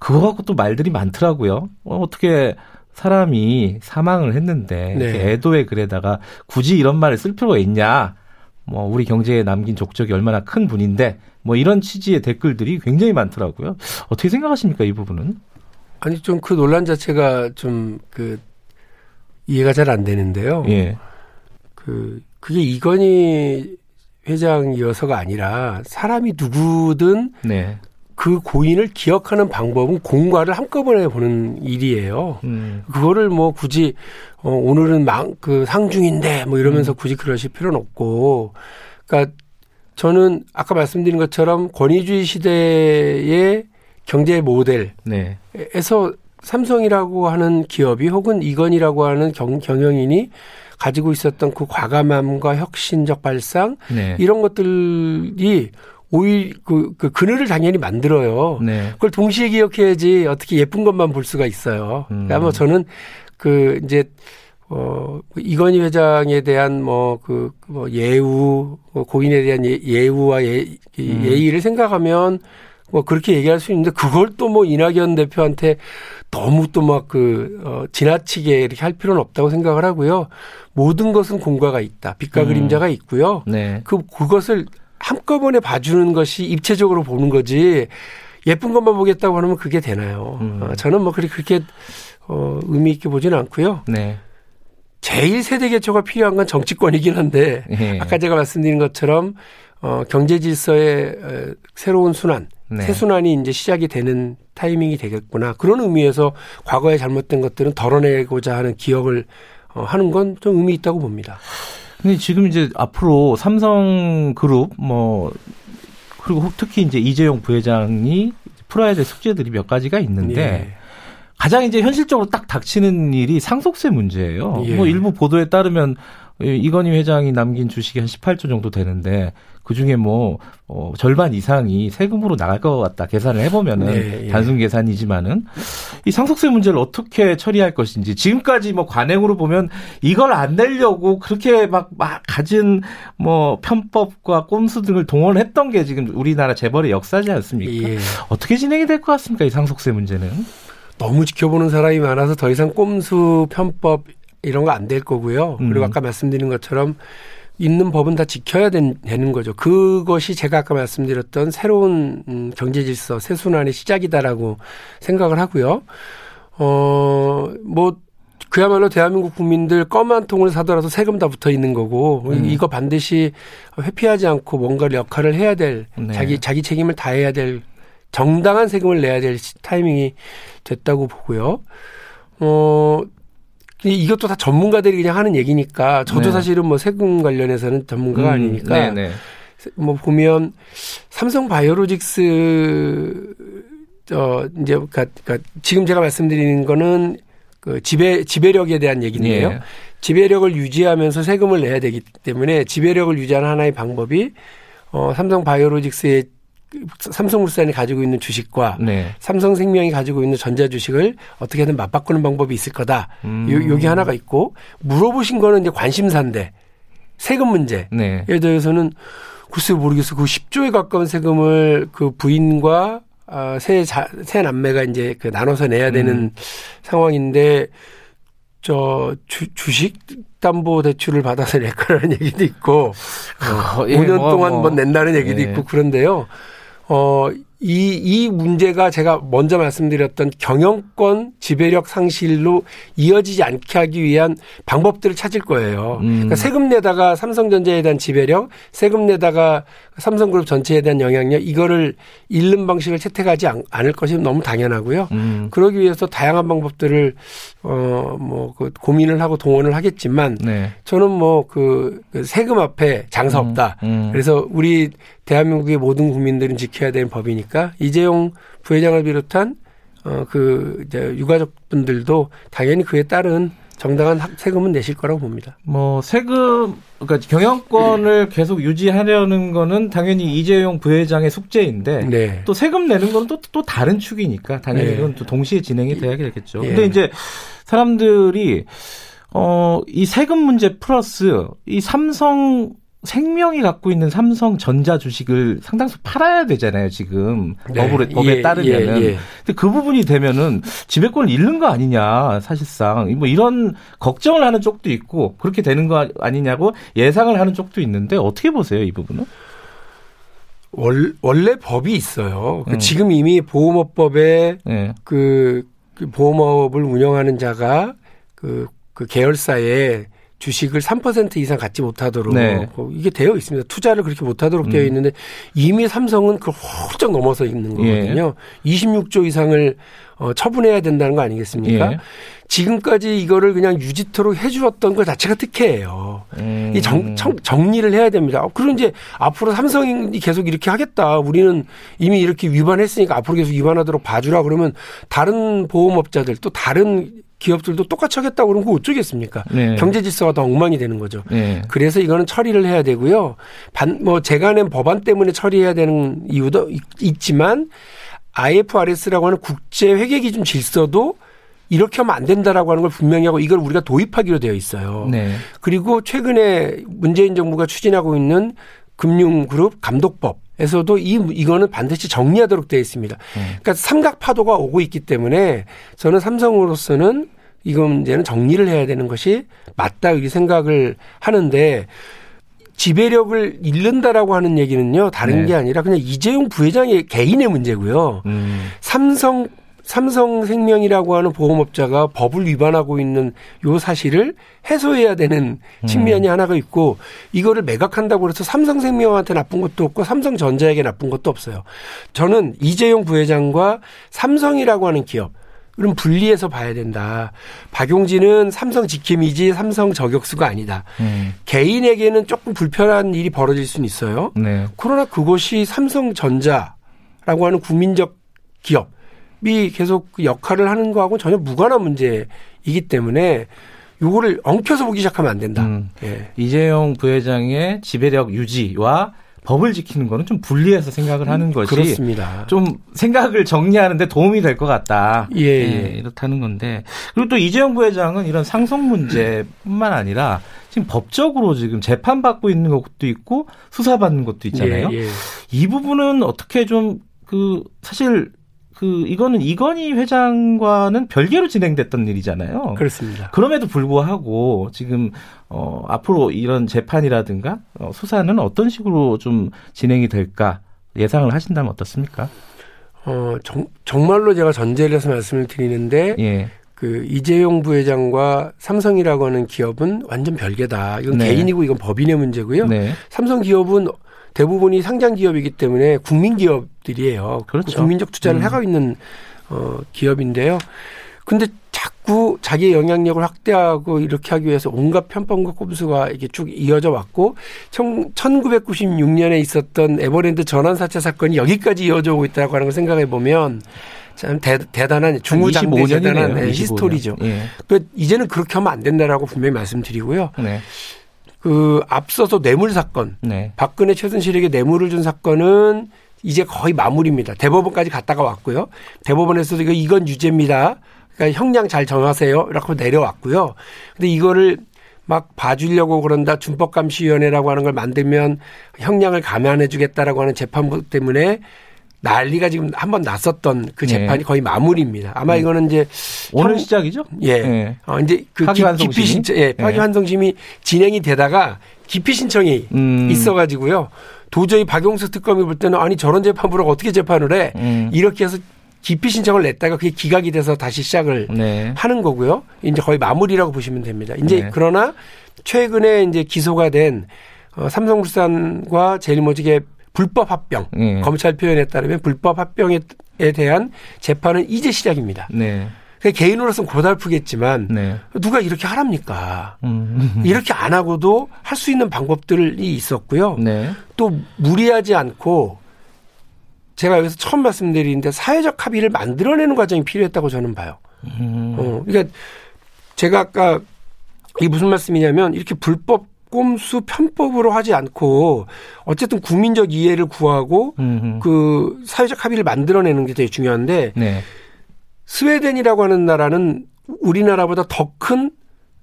그거 갖고 또 말들이 많더라고요. 어, 어떻게 사람이 사망을 했는데 네. 애도의 글에다가 굳이 이런 말을 쓸 필요가 있냐? 뭐 우리 경제에 남긴 족적이 얼마나 큰 분인데 뭐 이런 취지의 댓글들이 굉장히 많더라고요. 어떻게 생각하십니까 이 부분은? 아니 좀 그 논란 자체가 좀 그 이해가 잘 안 되는데요. 예. 그 그게 이건희 회장이어서가 아니라 사람이 누구든 네. 그 고인을 기억하는 방법은 공과를 한꺼번에 보는 일이에요. 음. 그거를 뭐 굳이 어 오늘은 망 그 상중인데 뭐 음. 이러면서 굳이 그러실 필요는 없고 그러니까 저는 아까 말씀드린 것처럼 권위주의 시대의 경제 모델에서 네. 삼성이라고 하는 기업이 혹은 이건이라고 하는 경, 경영인이 가지고 있었던 그 과감함과 혁신적 발상 네. 이런 것들이 오히려 그, 그 그늘을 당연히 만들어요. 네. 그걸 동시에 기억해야지 어떻게 예쁜 것만 볼 수가 있어요. 음. 그러니까 뭐 저는 그 이제 어, 이건희 회장에 대한 뭐, 그, 뭐 예우, 뭐 고인에 대한 예, 예우와 예, 음. 예의를 생각하면 뭐 그렇게 얘기할 수 있는데 그걸 또 뭐 이낙연 대표한테 너무 또 막 그, 어, 지나치게 이렇게 할 필요는 없다고 생각을 하고요. 모든 것은 공과가 있다. 빛과 음. 그림자가 있고요. 네. 그, 그것을 한꺼번에 봐주는 것이 입체적으로 보는 거지 예쁜 것만 보겠다고 하면 그게 되나요? 음. 어, 저는 뭐 그렇게, 그렇게 어, 의미 있게 보지는 않고요. 네. 제일 세대 개초가 필요한 건 정치권이긴 한데 예. 아까 제가 말씀드린 것처럼 어, 경제 질서의 어, 새로운 순환, 네. 새 순환이 이제 시작이 되는 타이밍이 되겠구나. 그런 의미에서 과거에 잘못된 것들은 덜어내고자 하는 기억을 어, 하는 건 좀 의미 있다고 봅니다. 근데 지금 이제 앞으로 삼성그룹 뭐 그리고 특히 이제 이재용 부회장이 풀어야 될 숙제들이 몇 가지가 있는데 예. 가장 이제 현실적으로 딱 닥치는 일이 상속세 문제예요. 예. 뭐 일부 보도에 따르면 이건희 회장이 남긴 주식이 한 18조 정도 되는데 그 중에 뭐 어, 절반 이상이 세금으로 나갈 것 같다 계산을 해보면은 네, 예. 단순 계산이지만은 이 상속세 문제를 어떻게 처리할 것인지 지금까지 뭐 관행으로 보면 이걸 안 내려고 그렇게 막, 막 가진 뭐 편법과 꼼수 등을 동원했던 게 지금 우리나라 재벌의 역사지 않습니까? 예. 어떻게 진행이 될 것 같습니까 이 상속세 문제는? 너무 지켜보는 사람이 많아서 더 이상 꼼수 편법 이런 거 안 될 거고요. 그리고 음. 아까 말씀드린 것처럼 있는 법은 다 지켜야 된- 되는 거죠. 그것이 제가 아까 말씀드렸던 새로운 음, 경제 질서, 새 순환의 시작이다라고 생각을 하고요. 어, 뭐 그야말로 대한민국 국민들 껌 한 통을 사더라도 세금 다 붙어 있는 거고 음. 이거 반드시 회피하지 않고 뭔가를 역할을 해야 될 네. 자기 자기 책임을 다해야 될 정당한 세금을 내야 될 시- 타이밍이 됐다고 보고요. 어 이- 이것도 다 전문가들이 그냥 하는 얘기니까 저도 네. 사실은 뭐 세금 관련해서는 전문가가 음, 아니니까 네네. 뭐 보면 삼성 바이오로직스 어 이제 그러니까, 그러니까 지금 제가 말씀드리는 거는 그 지배 지배력에 대한 얘기인데요. 예. 지배력을 유지하면서 세금을 내야 되기 때문에 지배력을 유지하는 하나의 방법이 어 삼성 바이오로직스의 삼성물산이 가지고 있는 주식과 네. 삼성생명이 가지고 있는 전자주식을 어떻게든 맞바꾸는 방법이 있을 거다. 음. 요, 요게 하나가 있고 물어보신 거는 이제 관심사인데 세금 문제. 네. 에 대해서는 글쎄 모르겠어. 그 10조에 가까운 세금을 그 부인과 아, 새, 자, 새 남매가 이제 그 나눠서 내야 되는 음. 상황인데 저 주, 주식 담보 대출을 받아서 낼 거라는 얘기도 있고 어, 예, 5년 뭐, 동안 뭐. 뭐 낸다는 얘기도 예. 있고 그런데요. 어, 이, 이 문제가 제가 먼저 말씀드렸던 경영권 지배력 상실로 이어지지 않게 하기 위한 방법들을 찾을 거예요. 음. 그러니까 세금 내다가 삼성전자에 대한 지배력, 세금 내다가 삼성그룹 전체에 대한 영향력, 이거를 잃는 방식을 채택하지 않, 않을 것이 너무 당연하고요. 음. 그러기 위해서 다양한 방법들을 어 뭐 그 고민을 하고 동원을 하겠지만 네. 저는 뭐그 그 세금 앞에 장사 없다. 음. 그래서 우리 대한민국의 모든 국민들은 지켜야 되는 법이니까 이재용 부회장을 비롯한 어 그 이제 유가족분들도 당연히 그에 따른 정당한 학- 세금은 내실 거라고 봅니다. 뭐 세금 그러니까 경영권을 계속 유지하려는 거는 당연히 이재용 부회장의 숙제인데 네. 또 세금 내는 건 또또 다른 축이니까 당연히 네. 이건 또 동시에 진행이 돼야 되겠죠. 예. 근데 이제 사람들이 어 이 세금 문제 플러스 이 삼성 생명이 갖고 있는 삼성 전자 주식을 상당수 팔아야 되잖아요, 지금. 네. 법으로, 법에 예, 따르면은. 예, 예. 근데 그 부분이 되면은 지배권을 잃는 거 아니냐, 사실상. 뭐 이런 걱정을 하는 쪽도 있고, 그렇게 되는 거 아니냐고 예상을 하는 쪽도 있는데, 어떻게 보세요, 이 부분은? 월, 원래 법이 있어요. 그 음. 지금 이미 보험업법에 예. 그, 그 보험업을 운영하는 자가 그, 그 계열사에 주식을 3% 이상 갖지 못하도록 네. 어, 이게 되어 있습니다. 투자를 그렇게 못하도록 음. 되어 있는데 이미 삼성은 그걸 훌쩍 넘어서 있는 예. 거거든요. 26조 이상을 어, 처분해야 된다는 거 아니겠습니까? 예. 지금까지 이거를 그냥 유지토록 해주었던 것 자체가 특혜예요. 음. 이 정, 정, 정리를 해야 됩니다. 어, 그리고 이제 앞으로 삼성이 계속 이렇게 하겠다. 우리는 이미 이렇게 위반했으니까 앞으로 계속 위반하도록 봐주라 그러면 다른 보험업자들 또 다른 기업들도 똑같이 하겠다고 그러면 그거 어쩌겠습니까? 네. 경제 질서가 더 엉망이 되는 거죠. 예. 그래서 이거는 처리를 해야 되고요. 반, 뭐 제가 낸 법안 때문에 처리해야 되는 이유도 있- 있지만 IFRS라고 하는 국제 회계 기준 질서도 이렇게 하면 안 된다라고 하는 걸 분명히 하고 이걸 우리가 도입하기로 되어 있어요. 네. 그리고 최근에 문재인 정부가 추진하고 있는 금융그룹 감독법에서도 이 이거는 반드시 정리하도록 되어 있습니다. 네. 그러니까 삼각 파도가 오고 있기 때문에 저는 삼성으로서는 이거 문제는 정리를 해야 되는 것이 맞다 이렇게 생각을 하는데 지배력을 잃는다라고 하는 얘기는요 다른 네. 게 아니라 그냥 이재용 부회장의 개인의 문제고요. 음. 삼성 삼성생명이라고 하는 보험업자가 법을 위반하고 있는 요 사실을 해소해야 되는 측면이 하나가 있고 이거를 매각한다고 해서 삼성생명한테 나쁜 것도 없고 삼성전자에게 나쁜 것도 없어요. 저는 이재용 부회장과 삼성이라고 하는 기업 그럼 분리해서 봐야 된다. 박용진은 삼성 지킴이지 삼성 저격수가 아니다. 음. 개인에게는 조금 불편한 일이 벌어질 수는 있어요. 네. 그러나 그것이 삼성전자라고 하는 국민적 기업이 계속 그 역할을 하는 거하고 전혀 무관한 문제이기 때문에 요거를 엉켜서 보기 시작하면 안 된다. 음. 예. 이재용 부회장의 지배력 유지와 법을 지키는 거는 좀 분리해서 생각을 하는 것이 그렇습니다. 좀 생각을 정리하는데 도움이 될 것 같다. 예, 예. 이렇다는 건데 그리고 또 이재용 부회장은 이런 상속 문제뿐만 아니라 지금 법적으로 지금 재판 받고 있는 것도 있고 수사 받는 것도 있잖아요. 예, 예. 이 부분은 어떻게 좀 그 사실 그 이거는 이건희 회장과는 별개로 진행됐던 일이잖아요. 그렇습니다. 그럼에도 불구하고 지금 어 앞으로 이런 재판이라든가 어, 수사는 어떤 식으로 좀 진행이 될까 예상을 하신다면 어떻습니까? 어, 정, 정말로 제가 전제를 해서 말씀을 드리는데 예. 그 이재용 부회장과 삼성이라고 하는 기업은 완전 별개다. 이건 네. 개인이고 이건 법인의 문제고요. 네. 삼성 기업은 대부분이 상장 기업이기 때문에 국민 기업들이에요. 그렇죠. 국민적 투자를 음. 하고 있는 어 기업인데요. 근데 자꾸 자기의 영향력을 확대하고 이렇게 하기 위해서 온갖 편법과 꼼수가 이게 쭉 이어져 왔고 1996년에 있었던 에버랜드 전환 사채 사건이 여기까지 이어져 오고 있다고 하는 걸 생각해 보면 참 대, 대단한 중후장대 대단한 네, 히스토리죠. 예. 그 이제는 그렇게 하면 안 된다라고 분명히 말씀드리고요. 네. 그 앞서서 뇌물 사건 네. 박근혜 최순실에게 뇌물을 준 사건은 이제 거의 마무리입니다. 대법원까지 갔다가 왔고요. 대법원에서도 이거 이건 유죄입니다. 그러니까 형량 잘 정하세요. 이렇게 내려왔고요. 근데 이거를 막 봐주려고 그런다. 준법감시위원회라고 하는 걸 만들면 형량을 감안해 주겠다라고 하는 재판부 때문에 난리가 지금 한 번 났었던 그 네. 재판이 거의 마무리입니다. 아마 이거는 이제 오늘 형- 시작이죠? 예. 예. 어, 이제 그 파기환송심이? 기피 신청, 예, 예. 파기환송심이 진행이 되다가 기피 신청이 음. 있어가지고요. 도저히 박용수 특검이 볼 때는 아니 저런 재판부라고 어떻게 재판을 해? 음. 이렇게 해서 기피 신청을 냈다가 그게 기각이 돼서 다시 시작을 네. 하는 거고요. 이제 거의 마무리라고 보시면 됩니다. 이제 네. 그러나 최근에 이제 기소가 된 어, 삼성물산과 제일모직의 불법 합병 예. 검찰 표현에 따르면 불법 합병에 대한 재판은 이제 시작입니다. 네. 그 개인으로서는 고달프겠지만 네. 누가 이렇게 하랍니까? 음. 이렇게 안 하고도 할 수 있는 방법들이 있었고요. 네. 또 무리하지 않고 제가 여기서 처음 말씀드리는데 사회적 합의를 만들어내는 과정이 필요했다고 저는 봐요. 음. 어, 그러니까 제가 아까 이 무슨 말씀이냐면 이렇게 불법 꼼수 편법으로 하지 않고 어쨌든 국민적 이해를 구하고 음. 그 사회적 합의를 만들어내는 게 되게 중요한데 네. 스웨덴이라고 하는 나라는 우리나라보다 더 큰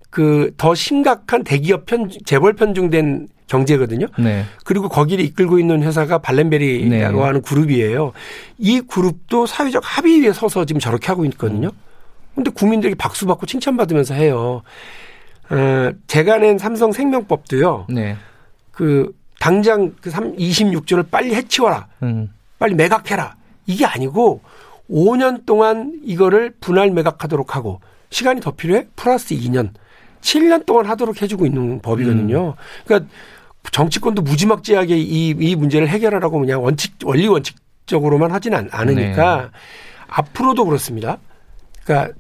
그 더 심각한 대기업 편 재벌 편중된 경제거든요. 네. 그리고 거기를 이끌고 있는 회사가 발렌베리라고 네. 하는 그룹이에요. 이 그룹도 사회적 합의에 서서 지금 저렇게 하고 있거든요. 근데 국민들에게 박수 받고 칭찬받으면서 해요. 어, 제가 낸 삼성 생명법도요. 네. 그 당장 그 26조를 빨리 해치워라. 음. 빨리 매각해라. 이게 아니고 5년 동안 이거를 분할 매각하도록 하고 시간이 더 필요해? 플러스 2년. 7년 동안 하도록 해주고 있는 법이거든요. 그러니까 정치권도 무지막지하게 이, 이 문제를 해결하라고 그냥 원칙, 원리 원칙적으로만 하진 않, 않으니까 앞으로도 그렇습니다. 그러니까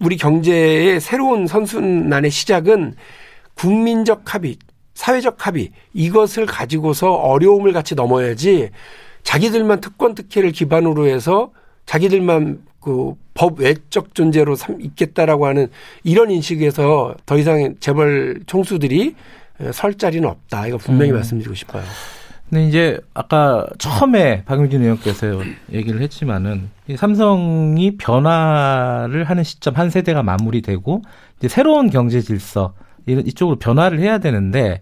우리 경제의 새로운 선순환의 시작은 국민적 합의, 사회적 합의 이것을 가지고서 어려움을 같이 넘어야지 자기들만 특권 특혜를 기반으로 해서 자기들만 그 법 외적 존재로 삼- 있겠다라고 하는 이런 인식에서 더 이상 재벌 총수들이 설 자리는 없다. 이거 분명히 음. 말씀드리고 싶어요. 근데 이제 아까 처음에 박용진 의원께서 얘기를 했지만은 이 삼성이 변화를 하는 시점 한 세대가 마무리되고 이제 새로운 경제 질서 이런 이쪽으로 변화를 해야 되는데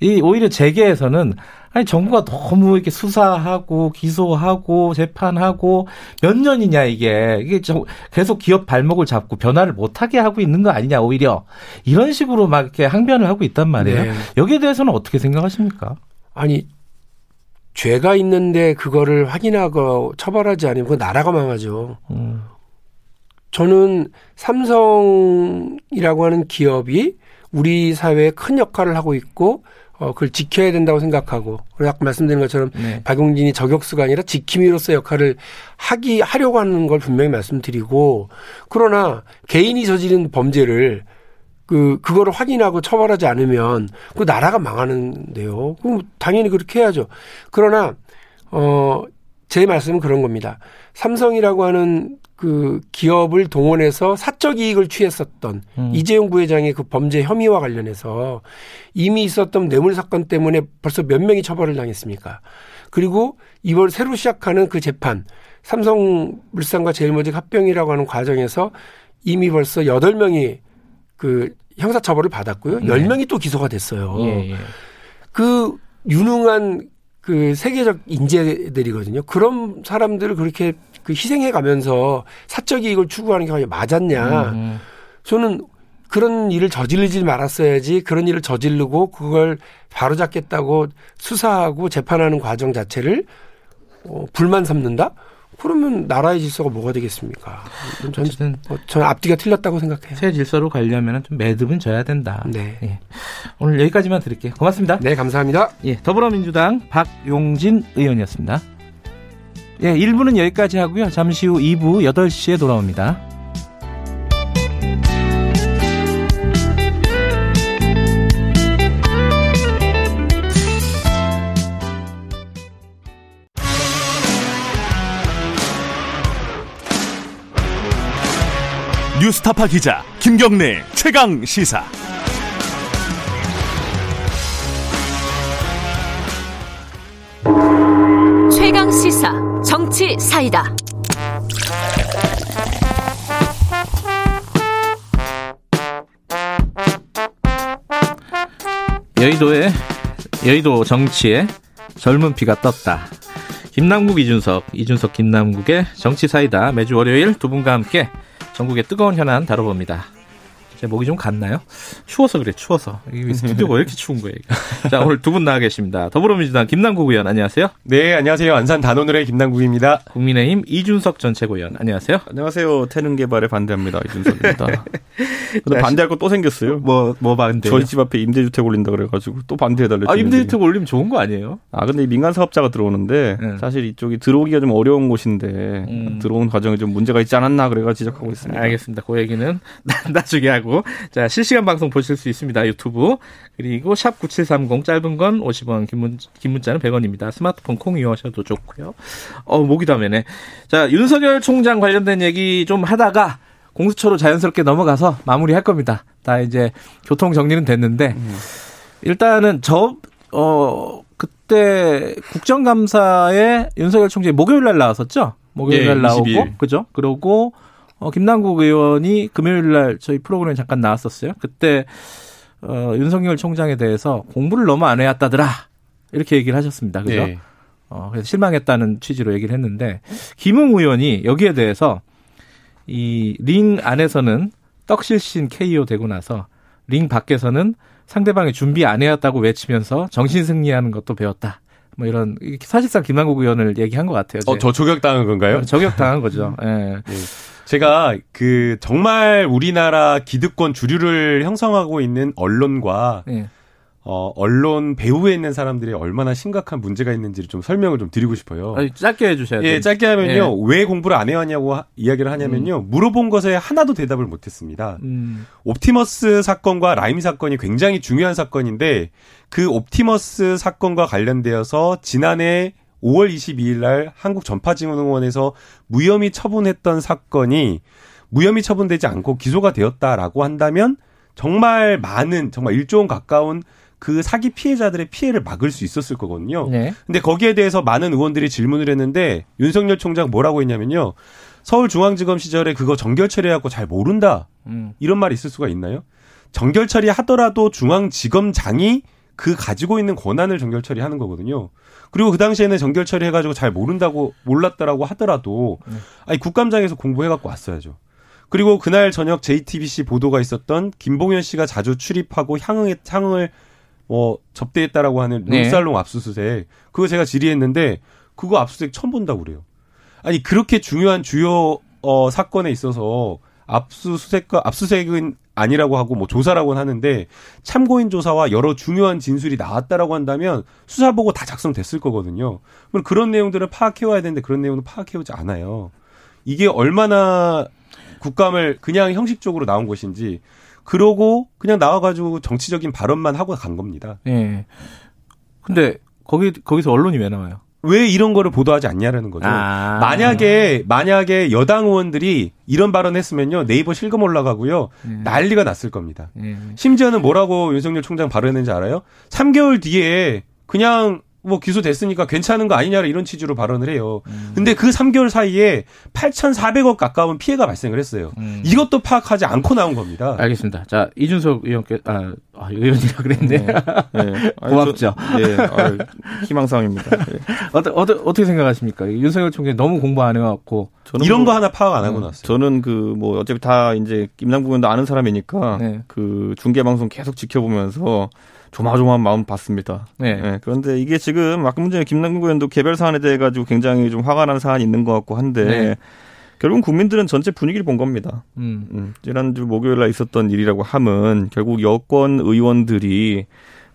이 오히려 재계에서는 아니 정부가 너무 이렇게 수사하고 기소하고 재판하고 몇 년이냐 이게 이게 좀 계속 기업 발목을 잡고 변화를 못하게 하고 있는 거 아니냐 오히려 이런 식으로 막 이렇게 항변을 하고 있단 말이에요. 네. 여기에 대해서는 어떻게 생각하십니까? 아니 죄가 있는데 그거를 확인하고 처벌하지 않으면 그 나라가 망하죠. 음, 저는 삼성이라고 하는 기업이 우리 사회에 큰 역할을 하고 있고 어 그걸 지켜야 된다고 생각하고 그리고 아까 말씀드린 것처럼 네. 박용진이 저격수가 아니라 지킴이로서 역할을 하기 하려고 하는 걸 분명히 말씀드리고 그러나 개인이 저지른 범죄를 그 그거를 확인하고 처벌하지 않으면 그 나라가 망하는데요. 그럼 당연히 그렇게 해야죠. 그러나 어 제 말씀은 그런 겁니다. 삼성이라고 하는 그 기업을 동원해서 사적 이익을 취했었던 음. 이재용 부회장의 그 범죄 혐의와 관련해서 이미 있었던 뇌물 사건 때문에 벌써 몇 명이 처벌을 당했습니까? 그리고 이번 새로 시작하는 그 재판 삼성물산과 제일모직 합병이라고 하는 과정에서 이미 벌써 여덟 명이 그 형사처벌을 받았고요. 네. 열 명이 또 기소가 됐어요. 예, 예. 그 유능한 그 세계적 인재들이거든요. 그런 사람들을 그렇게 그 희생해 가면서 사적 이익을 추구하는 게 과연 맞았냐. 음, 저는 그런 일을 저지르지 말았어야지 그런 일을 저지르고 그걸 바로잡겠다고 수사하고 재판하는 과정 자체를 어, 불만 삼는다? 그러면 나라의 질서가 뭐가 되겠습니까? 전, 어쨌든 어, 저는 앞뒤가 틀렸다고 생각해요. 새 질서로 가려면 좀 매듭은 져야 된다. 네. 예. 오늘 여기까지만 드릴게요. 고맙습니다. 네, 감사합니다. 예, 더불어민주당 박용진 의원이었습니다. 예, 1부는 여기까지 하고요. 잠시 후 2부 8시에 돌아옵니다. 뉴스타파 기자 김경래 최강 시사. 최강 시사 정치 사이다. 여의도에 여의도 정치에 젊은 피가 떴다. 김남국 이준석, 이준석 김남국의 정치 사이다 매주 월요일 두 분과 함께 전국의 뜨거운 현안 다뤄봅니다. 제 목이 좀 갔나요? 추워서 그래, 추워서. 이 스튜디오가 왜 이렇게 추운 거예요? 자, 오늘 두 분 나와 계십니다. 더불어민주당 김남국 의원, 안녕하세요. 네, 안녕하세요. 안산 단오늘의 김남국입니다. 국민의힘 이준석 전 최고위원, 안녕하세요. 안녕하세요. 태능 개발에 반대합니다. 이준석입니다. 근데 반대할 거 또 생겼어요. 뭐, 뭐 반대? 저희 집 앞에 임대주택 올린다 그래가지고 또 반대해달래. 아, 임대주택 올리면 좋은 거 아니에요? 아 근데 이 민간 사업자가 들어오는데 네. 사실 이쪽이 들어오기가 좀 어려운 곳인데 음. 들어오는 과정에 좀 문제가 있지 않았나 그래가 지적하고 있습니다. 알겠습니다. 그 얘기는 나중에 하고. 자, 실시간 방송 보실 수 있습니다. 유튜브. 그리고 샵 9730 짧은 건 50원, 긴, 문, 긴 문자는 100원입니다. 스마트폰 콩 이용하셔도 좋고요. 어, 목이 다매네. 자, 윤석열 총장 관련된 얘기 좀 하다가 공수처로 자연스럽게 넘어가서 마무리할 겁니다. 다 이제 교통 정리는 됐는데 일단은 저 어, 그때 국정감사에 윤석열 총장이 목요일 날 나왔었죠? 목요일 예, 날 나오고 22일. 그죠? 그러고 어, 김남국 의원이 금요일 날 저희 프로그램에 잠깐 나왔었어요. 그때 어, 윤석열 총장에 대해서 공부를 너무 안 해왔다더라. 이렇게 얘기를 하셨습니다. 그죠? 예. 어, 그래서 실망했다는 취지로 얘기를 했는데 김웅 의원이 여기에 대해서 이 링 안에서는 떡실신 KO 되고 나서 링 밖에서는 상대방이 준비 안 해왔다고 외치면서 정신 승리하는 것도 배웠다. 뭐 이런 사실상 김남국 의원을 얘기한 것 같아요. 어, 저 저격당한 건가요? 저격당한 거죠. 예. 제가 그 정말 우리나라 기득권 주류를 형성하고 있는 언론과 예. 어, 언론 배후에 있는 사람들이 얼마나 심각한 문제가 있는지를 좀 설명을 좀 드리고 싶어요. 아니, 짧게 해주셔야 돼요. 예, 짧게 하면요. 왜 공부를 안 해왔냐고 하- 이야기를 하냐면요. 물어본 것에 하나도 대답을 못했습니다. 음, 옵티머스 사건과 라임 사건이 굉장히 중요한 사건인데 그 옵티머스 사건과 관련되어서 지난해 5월 22일 날 한국전파진흥원에서 무혐의 처분했던 사건이 무혐의 처분되지 않고 기소가 되었다라고 한다면 정말 많은 정말 1조 원 가까운 그 사기 피해자들의 피해를 막을 수 있었을 거거든요. 네. 근데 거기에 대해서 많은 의원들이 질문을 했는데 윤석열 총장 뭐라고 했냐면요. 서울중앙지검 시절에 그거 정결 처리하고 잘 모른다. 음. 이런 말이 있을 수가 있나요? 정결 처리하더라도 중앙지검장이 그 가지고 있는 권한을 정결 처리하는 거거든요. 그리고 그 당시에는 정결 처리해가지고 잘 모른다고 몰랐다라고 하더라도 아니 국감장에서 공부해갖고 왔어야죠. 그리고 그날 저녁 JTBC 보도가 있었던 김봉현 씨가 자주 출입하고 향응에 향응을 뭐 접대했다라고 하는 네. 룸살롱 압수수색 그거 제가 질의했는데 그거 압수수색 처음 본다고 그래요. 아니 그렇게 중요한 주요 어 사건에 있어서 압수수색과 압수수색은 아니라고 하고 뭐 조사라고는 하는데 참고인 조사와 여러 중요한 진술이 나왔다라고 한다면 수사 보고 다 작성됐을 거거든요. 그럼 그런 내용들을 파악해 와야 되는데 그런 내용은 파악해 오지 않아요. 이게 얼마나 국감을 그냥 형식적으로 나온 것인지 그러고 그냥 나와가지고 정치적인 발언만 하고 간 겁니다. 예. 근데 거기 거기서 언론이 왜 나와요? 왜 이런 거를 보도하지 않냐라는 거죠. 아. 만약에 만약에 여당 의원들이 이런 발언했으면요 네이버 실검 올라가고요 예. 난리가 났을 겁니다. 예. 심지어는 뭐라고 윤석열 총장 발언했는지 알아요? 3개월 뒤에 그냥 뭐 기소됐으니까 괜찮은 거 아니냐 이런 취지로 발언을 해요. 음. 근데 그 3개월 사이에 8,400억 가까운 피해가 발생을 했어요. 음. 이것도 파악하지 않고 나온 겁니다. 알겠습니다. 자 이준석 의원께 아, 아 의원이라 그랬네. 네. 아니, 고맙죠. 저- 예, 아유, 희망사항입니다. 예. 어떠, 어떠, 어떻게 생각하십니까? 윤석열 총장이 너무 공부 안 해갖고 저는 이런 뭐- 거 하나 파악 안 하고 음, 나왔어요. 저는 그 뭐 어차피 다 이제 김남국 의원도 아는 사람이니까 네. 그 중계 방송 계속 지켜보면서 조마조마한 마음 봤습니다. 네. 예, 그런데 이게 지금 아까 문제 김남국 의원도 개별 사안에 대해 가지고 굉장히 좀 화가 난 사안이 있는 것 같고 한데 네. 결국 국민들은 전체 분위기를 본 겁니다. 음. 음, 지난주 목요일 날 있었던 일이라고 함은 결국 여권 의원들이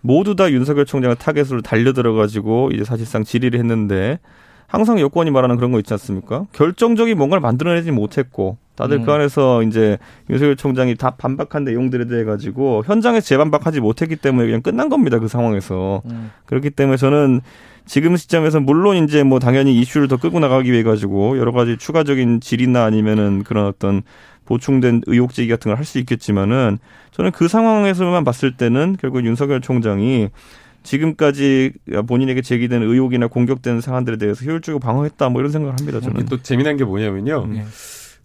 모두 다 윤석열 총장을 타겟으로 달려들어 가지고 이제 사실상 질의를 했는데 항상 여권이 말하는 그런 거 있지 않습니까? 결정적인 뭔가를 만들어내지 못했고 다들 음. 그 안에서 이제 윤석열 총장이 다 반박한 내용들에 대해 가지고 현장에서 재반박하지 못했기 때문에 그냥 끝난 겁니다 그 상황에서 음. 그렇기 때문에 저는 지금 시점에서 물론 이제 뭐 당연히 이슈를 더 끌고 나가기 위해 가지고 여러 가지 추가적인 질이나 아니면은 그런 어떤 보충된 의혹 제기 같은 걸 할 수 있겠지만은 저는 그 상황에서만 봤을 때는 결국 윤석열 총장이 지금까지 본인에게 제기된 의혹이나 공격된 사안들에 대해서 효율적으로 방어했다 뭐 이런 생각을 합니다 저는. 또 재미난 게 뭐냐면요. 네.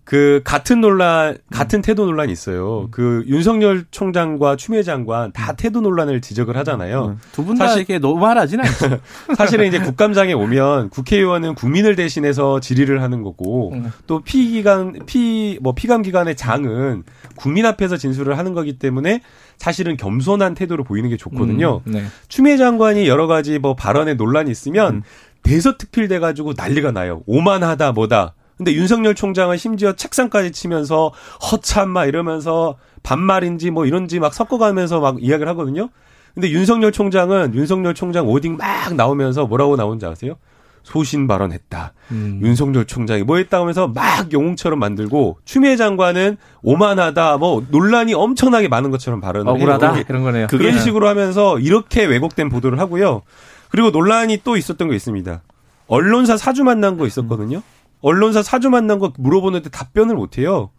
그 같은 논란, 같은 태도 논란이 있어요. 그 윤석열 총장과 추미애 장관 다 태도 논란을 지적을 하잖아요. 두분다 사실- 이렇게 노말하진 않죠. 사실은 이제 국감장에 오면 국회의원은 국민을 대신해서 질의를 하는 거고 음. 또 피기관 피뭐 피감 기관의 장은 국민 앞에서 진술을 하는 거기 때문에 사실은 겸손한 태도를 보이는 게 좋거든요. 음, 네. 추미애 장관이 여러 가지 뭐 발언에 논란이 있으면 음. 대서특필 돼 가지고 난리가 나요. 오만하다 뭐다. 근데 윤석열 총장은 심지어 책상까지 치면서 허참마 이러면서 반말인지 뭐 이런지 막 섞어가면서 막 이야기를 하거든요. 근데 윤석열 총장은 윤석열 총장 오딩 막 나오면서 뭐라고 나오는지 아세요? 소신 발언했다. 음. 윤석열 총장이 뭐 했다 하면서 막 영웅처럼 만들고 추미애 장관은 오만하다 뭐 논란이 엄청나게 많은 것처럼 발언을 억울하다 해요. 그런 거네요. 그런 네. 식으로 하면서 이렇게 왜곡된 보도를 하고요. 그리고 논란이 또 있었던 거 있습니다. 언론사 사주 만난 거 있었거든요. 언론사 사주 만난 거 물어보는데 답변을 못 해요.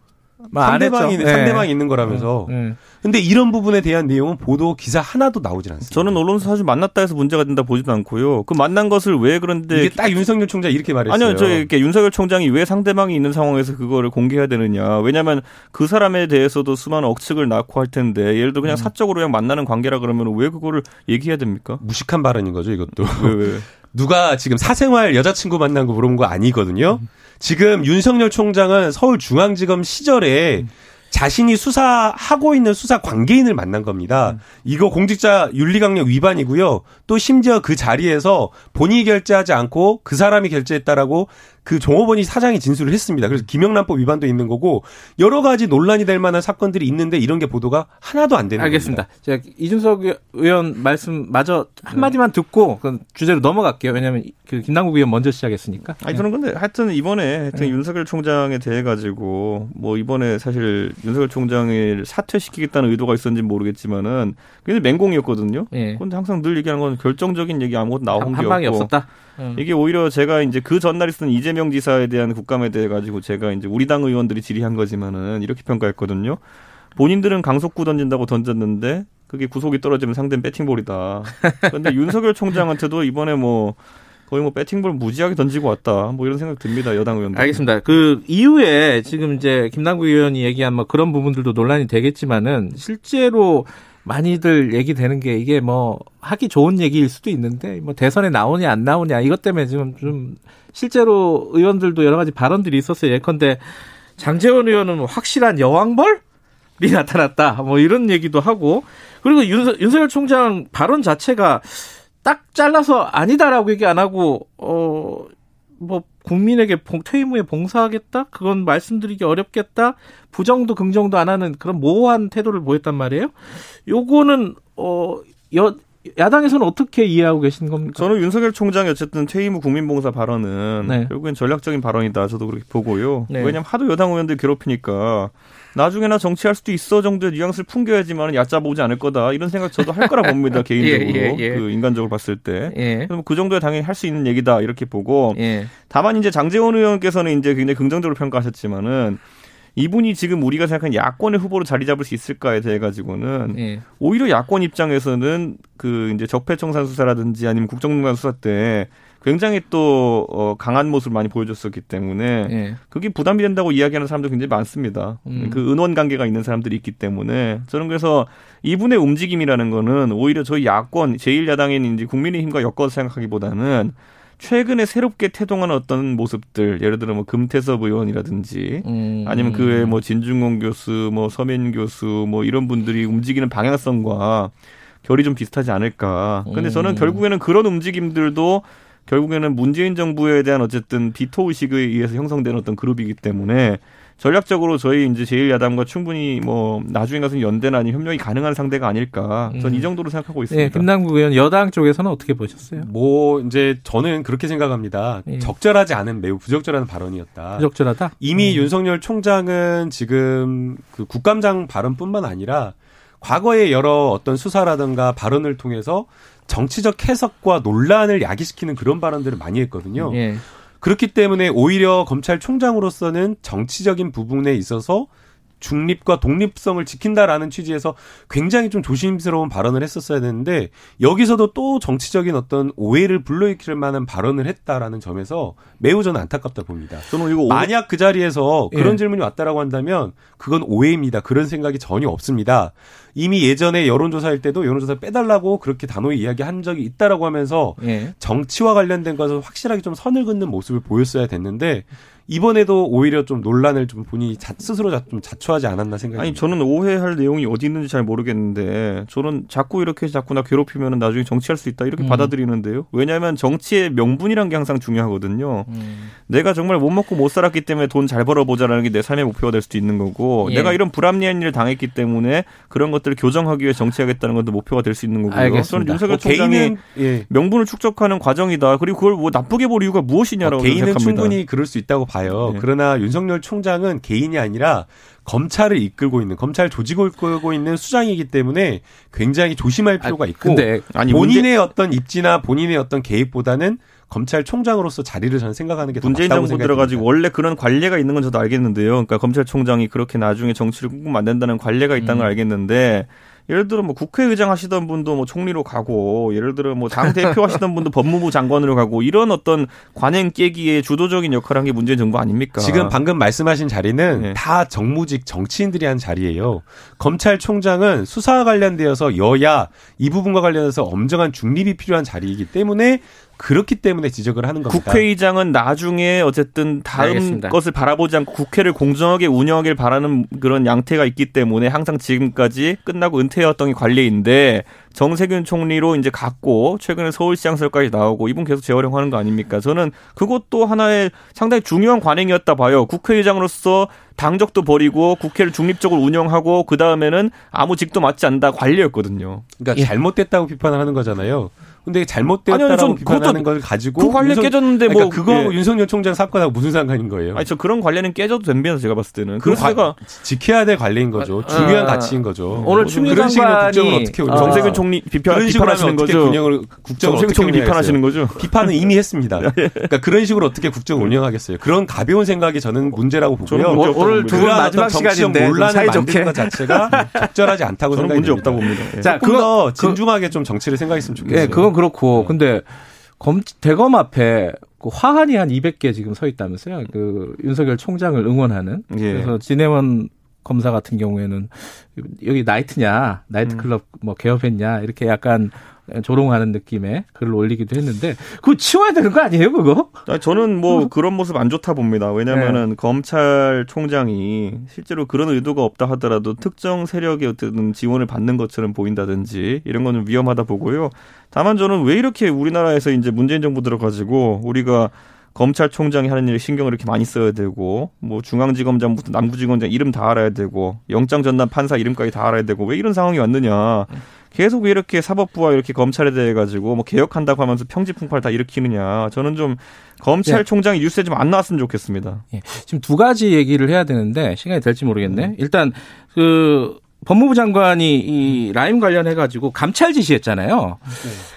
상대방이. 네. 상대방이 있는 거라면서. 음. 근데 이런 부분에 대한 내용은 보도 기사 하나도 나오질 않습니다. 저는 언론사 사실 만났다 해서 문제가 된다 보지도 않고요. 그 만난 것을 왜 그런데 이게 딱 윤석열 총장 이렇게 말했어요. 아니요, 저 이렇게 윤석열 총장이 왜 상대방이 있는 상황에서 그거를 공개해야 되느냐. 왜냐하면 그 사람에 대해서도 수많은 억측을 낳고 할 텐데 예를 들어 그냥 사적으로 그냥 만나는 관계라 그러면 왜 그거를 얘기해야 됩니까? 무식한 발언인 거죠, 이것도. 왜, 왜? 누가 지금 사생활 여자친구 만난 거 물어본 거 아니거든요. 음. 지금 윤석열 총장은 서울중앙지검 시절에 자신이 수사하고 있는 수사 관계인을 만난 겁니다. 음. 이거 공직자 윤리강령 위반이고요. 또 심지어 그 자리에서 본인이 결제하지 않고 그 사람이 결제했다라고 그 종업원이 사장이 진술을 했습니다. 그래서 김영란법 위반도 있는 거고 여러 가지 논란이 될 만한 사건들이 있는데 이런 게 보도가 하나도 안 되는 알겠습니다. 겁니다. 제가 이준석 의원 말씀 마저 한 마디만 듣고 그 주제로 넘어갈게요. 왜냐하면 그 김남국 의원 먼저 시작했으니까. 아니 저는 근데 하여튼 이번에 하여튼 네. 윤석열 총장에 대해 가지고 뭐 이번에 사실 윤석열 총장을 사퇴시키겠다는 의도가 있었는지 모르겠지만은 굉장히 맹공이었거든요. 예. 근데 항상 늘 얘기하는 건 결정적인 얘기 아무것도 나온 한, 게한 방이 없고 없었다. 음. 이게 오히려 제가 이제 그 전날 있었던 이재명 지사에 대한 국감에 대해 가지고 제가 이제 우리 당 의원들이 질의한 거지만은 이렇게 평가했거든요. 본인들은 강속구 던진다고 던졌는데 그게 구속이 떨어지면 상대는 배팅볼이다. 그런데 윤석열 총장한테도 이번에 뭐 거의 뭐 배팅볼 무지하게 던지고 왔다. 뭐 이런 생각 듭니다. 여당 의원들. 알겠습니다. 그 이후에 지금 이제 김남국 의원이 얘기한 뭐 그런 부분들도 논란이 되겠지만은 실제로 많이들 얘기되는 게 이게 뭐 하기 좋은 얘기일 수도 있는데 뭐 대선에 나오냐 안 나오냐 이것 때문에 지금 좀 실제로 의원들도 여러 가지 발언들이 있었어요. 예컨대 장재원 의원은 확실한 여왕벌 이 나타났다. 뭐 이런 얘기도 하고 그리고 윤, 윤석열 총장 발언 자체가 딱 잘라서 아니다라고 얘기 안 하고 어 뭐 국민에게 봉, 퇴임 후에 봉사하겠다 그건 말씀드리기 어렵겠다 부정도 긍정도 안 하는 그런 모호한 태도를 보였단 말이에요. 요거는 어 여 야당에서는 어떻게 이해하고 계신 겁니까? 저는 윤석열 총장이 어쨌든 퇴임 후 국민봉사 발언은 네. 결국엔 전략적인 발언이다. 저도 그렇게 보고요. 네. 왜냐하면 하도 여당 의원들 괴롭히니까 나중에나 정치할 수도 있어 정도의 뉘앙스를 풍겨야지만 얕잡아 오지 않을 거다. 이런 생각 저도 할 거라 봅니다. 개인적으로. 예, 예. 그 인간적으로 봤을 때. 예. 그럼 그 정도에 당연히 할 수 있는 얘기다. 이렇게 보고 예. 다만 이제 장재원 의원께서는 이제 굉장히 긍정적으로 평가하셨지만은 이분이 지금 우리가 생각하는 야권의 후보로 자리 잡을 수 있을까에 대해 가지고는 예. 오히려 야권 입장에서는 그 이제 적폐 청산 수사라든지 아니면 국정농단 수사 때 굉장히 또 어, 강한 모습을 많이 보여줬었기 때문에 예. 그게 부담이 된다고 이야기하는 사람도 굉장히 많습니다. 음. 그 은원 관계가 있는 사람들이 있기 때문에 저는 그래서 이분의 움직임이라는 거는 오히려 저희 야권 제1야당인 이제 국민의힘과 엮어서 생각하기보다는 최근에 새롭게 태동한 어떤 모습들 예를 들어 뭐 금태섭 의원이라든지 음. 아니면 그 외에 뭐 진중공 교수, 뭐 서민 교수, 뭐 이런 분들이 움직이는 방향성과 결이 좀 비슷하지 않을까. 근데 저는 음. 결국에는 그런 움직임들도 결국에는 문재인 정부에 대한 어쨌든 비토 의식에 의해서 형성된 어떤 그룹이기 때문에 전략적으로 저희 이제 제1야당과 충분히 뭐 나중에 가서 연대나 아니면 협력이 가능한 상대가 아닐까. 전이 음. 정도로 생각하고 있습니다. 예, 김남국 의원 여당 쪽에서는 어떻게 보셨어요? 뭐 이제 저는 그렇게 생각합니다. 예. 적절하지 않은 매우 부적절한 발언이었다. 부적절하다? 이미 음. 윤석열 총장은 지금 그 국감장 발언뿐만 아니라 과거의 여러 어떤 수사라든가 발언을 통해서 정치적 해석과 논란을 야기시키는 그런 발언들을 많이 했거든요. 예. 그렇기 때문에 오히려 검찰총장으로서는 정치적인 부분에 있어서 중립과 독립성을 지킨다라는 취지에서 굉장히 좀 조심스러운 발언을 했었어야 되는데 여기서도 또 정치적인 어떤 오해를 불러일으킬 만한 발언을 했다라는 점에서 매우 저는 안타깝다 봅니다. 저는 이거 만약 그 자리에서 그런 예. 질문이 왔다라고 한다면 그건 오해입니다. 그런 생각이 전혀 없습니다. 이미 예전에 여론조사일 때도 여론조사 빼달라고 그렇게 단호히 이야기한 적이 있다라고 하면서 예. 정치와 관련된 것을 확실하게 좀 선을 긋는 모습을 보였어야 됐는데 이번에도 오히려 좀 논란을 좀 본인이 자, 스스로 자, 좀 자초하지 않았나 생각이 아니. 저는 오해할 내용이 어디 있는지 잘 모르겠는데 저는 자꾸 이렇게 자꾸 나 괴롭히면 나중에 정치할 수 있다 이렇게 음. 받아들이는데요. 왜냐하면 정치의 명분이란 게 항상 중요하거든요. 음. 내가 정말 못 먹고 못 살았기 때문에 돈 잘 벌어보자라는 게 내 삶의 목표가 될 수도 있는 거고 예. 내가 이런 불합리한 일을 당했기 때문에 그런 것들을 교정하기 위해 정치하겠다는 것도 목표가 될 수 있는 거고요. 알겠습니다. 저는 윤석열 뭐 총장이 개인은 예. 명분을 축적하는 과정이다. 그리고 그걸 뭐 나쁘게 볼 이유가 무엇이냐라고 어, 개인은 생각합니다. 충분히 그럴 수 있다고 봐 요. 네. 그러나 윤석열 총장은 개인이 아니라 검찰을 이끌고 있는 검찰 조직을 이끌고 있는 수장이기 때문에 굉장히 조심할 필요가 있고 근데 아니 본인의 어떤 입지나 본인의 어떤 개입보다는 검찰총장으로서 자리를 저는 생각하는 게 더 문재인 정부 들어가지고. 원래 그런 관례가 있는 건 저도 알겠는데요. 그러니까 검찰총장이 그렇게 나중에 정치를 꿈꾸면 안 된다는 관례가 있다는 걸 알겠는데 예를 들어 뭐 국회의장 하시던 분도 뭐 총리로 가고 예를 들어 뭐 당 대표 하시던 분도 법무부 장관으로 가고 이런 어떤 관행 깨기에 주도적인 역할을 한 게 문재인 정부 아닙니까? 지금 방금 말씀하신 자리는 네. 다 정무직 정치인들이 한 자리예요. 검찰총장은 수사와 관련되어서 여야 이 부분과 관련해서 엄정한 중립이 필요한 자리이기 때문에 그렇기 때문에 지적을 하는 겁니다. 국회의장은 나중에 어쨌든 다음 알겠습니다. 것을 바라보지 않고 국회를 공정하게 운영하길 바라는 그런 양태가 있기 때문에 항상 지금까지 끝나고 은퇴해왔던 게 관례인데 정세균 총리로 이제 갔고 최근에 서울시장 설까지 나오고 이분 계속 재활용하는 거 아닙니까? 저는 그것도 하나의 상당히 중요한 관행이었다 봐요. 국회의장으로서 당적도 버리고 국회를 중립적으로 운영하고 그 다음에는 아무 직도 맡지 않는다 관례였거든요. 그러니까 예. 잘못됐다고 비판을 하는 거잖아요. 근데 잘못되었다라고 전 비판하는 그것도- 걸 가지고 그 관련 윤석- 깨졌는데 그러니까 뭐 그거하고 예. 윤석열 총장 사건하고 무슨 상관인 거예요? 아니 저 그런 관련은 깨져도 됩니다. 제가 봤을 때는. 그 제가 지켜야 될 관리인 거죠. 중요한 아, 가치인 거죠. 오늘 뭐 추미애 그런 식으로 국정을 어떻게 운영? 아, 정세균 총리 비판, 그런 식으로 비판하시는 거죠. 운영을 국정을 정세균 어떻게 총리? 비판하시는 거죠. 비판은 이미 했습니다. 그러니까 그런 식으로 어떻게 국정을 운영하겠어요? 그런 가벼운 생각이 저는 문제라고 보고요. 없다고 오늘. 두 분 마지막 시간인데 좀 논란을. 만드는 것 자체가 적절하지 않다고 저는 생각이 문제. 없다고 봅니다. 예. 자, 조금 그거- 더 그- 진중하게 좀 정치를 생각했으면 좋겠어요. 예, 그건 그렇고. 네. 근데 검, 대검 앞에 그 화환이 한 200개 지금 서 있다면서요. 그 윤석열 총장을 응원하는. 예. 그래서 진해원 검사 같은 경우에는 여기 나이트냐, 나이트클럽 뭐 개업했냐 이렇게 약간 조롱하는 느낌의 글을 올리기도 했는데 그거 치워야 되는 거 아니에요, 그거? 아니, 저는 뭐 그런 모습 안 좋다 봅니다. 왜냐면은 검찰총장이 실제로 그런 의도가 없다 하더라도 특정 세력의 어떤 지원을 받는 것처럼 보인다든지 이런 거는 위험하다 보고요. 다만 저는 왜 이렇게 우리나라에서 이제 문재인 정부 들어가지고 우리가 검찰총장이 하는 일에 신경을 이렇게 많이 써야 되고 뭐 중앙지검장부터 남부지검장 이름 다 알아야 되고 영장 전담 판사 이름까지 다 알아야 되고 왜 이런 상황이 왔느냐 계속 왜 이렇게 사법부와 이렇게 검찰에 대해 가지고 뭐 개혁한다고 하면서 평지 풍파를 다 일으키느냐 저는 좀 검찰총장이 뉴스에 좀 안 나왔으면 좋겠습니다. 예. 지금 두 가지 얘기를 해야 되는데 시간이 될지 모르겠네. 일단 그 법무부 장관이 이 라임 관련해 가지고 감찰 지시했잖아요.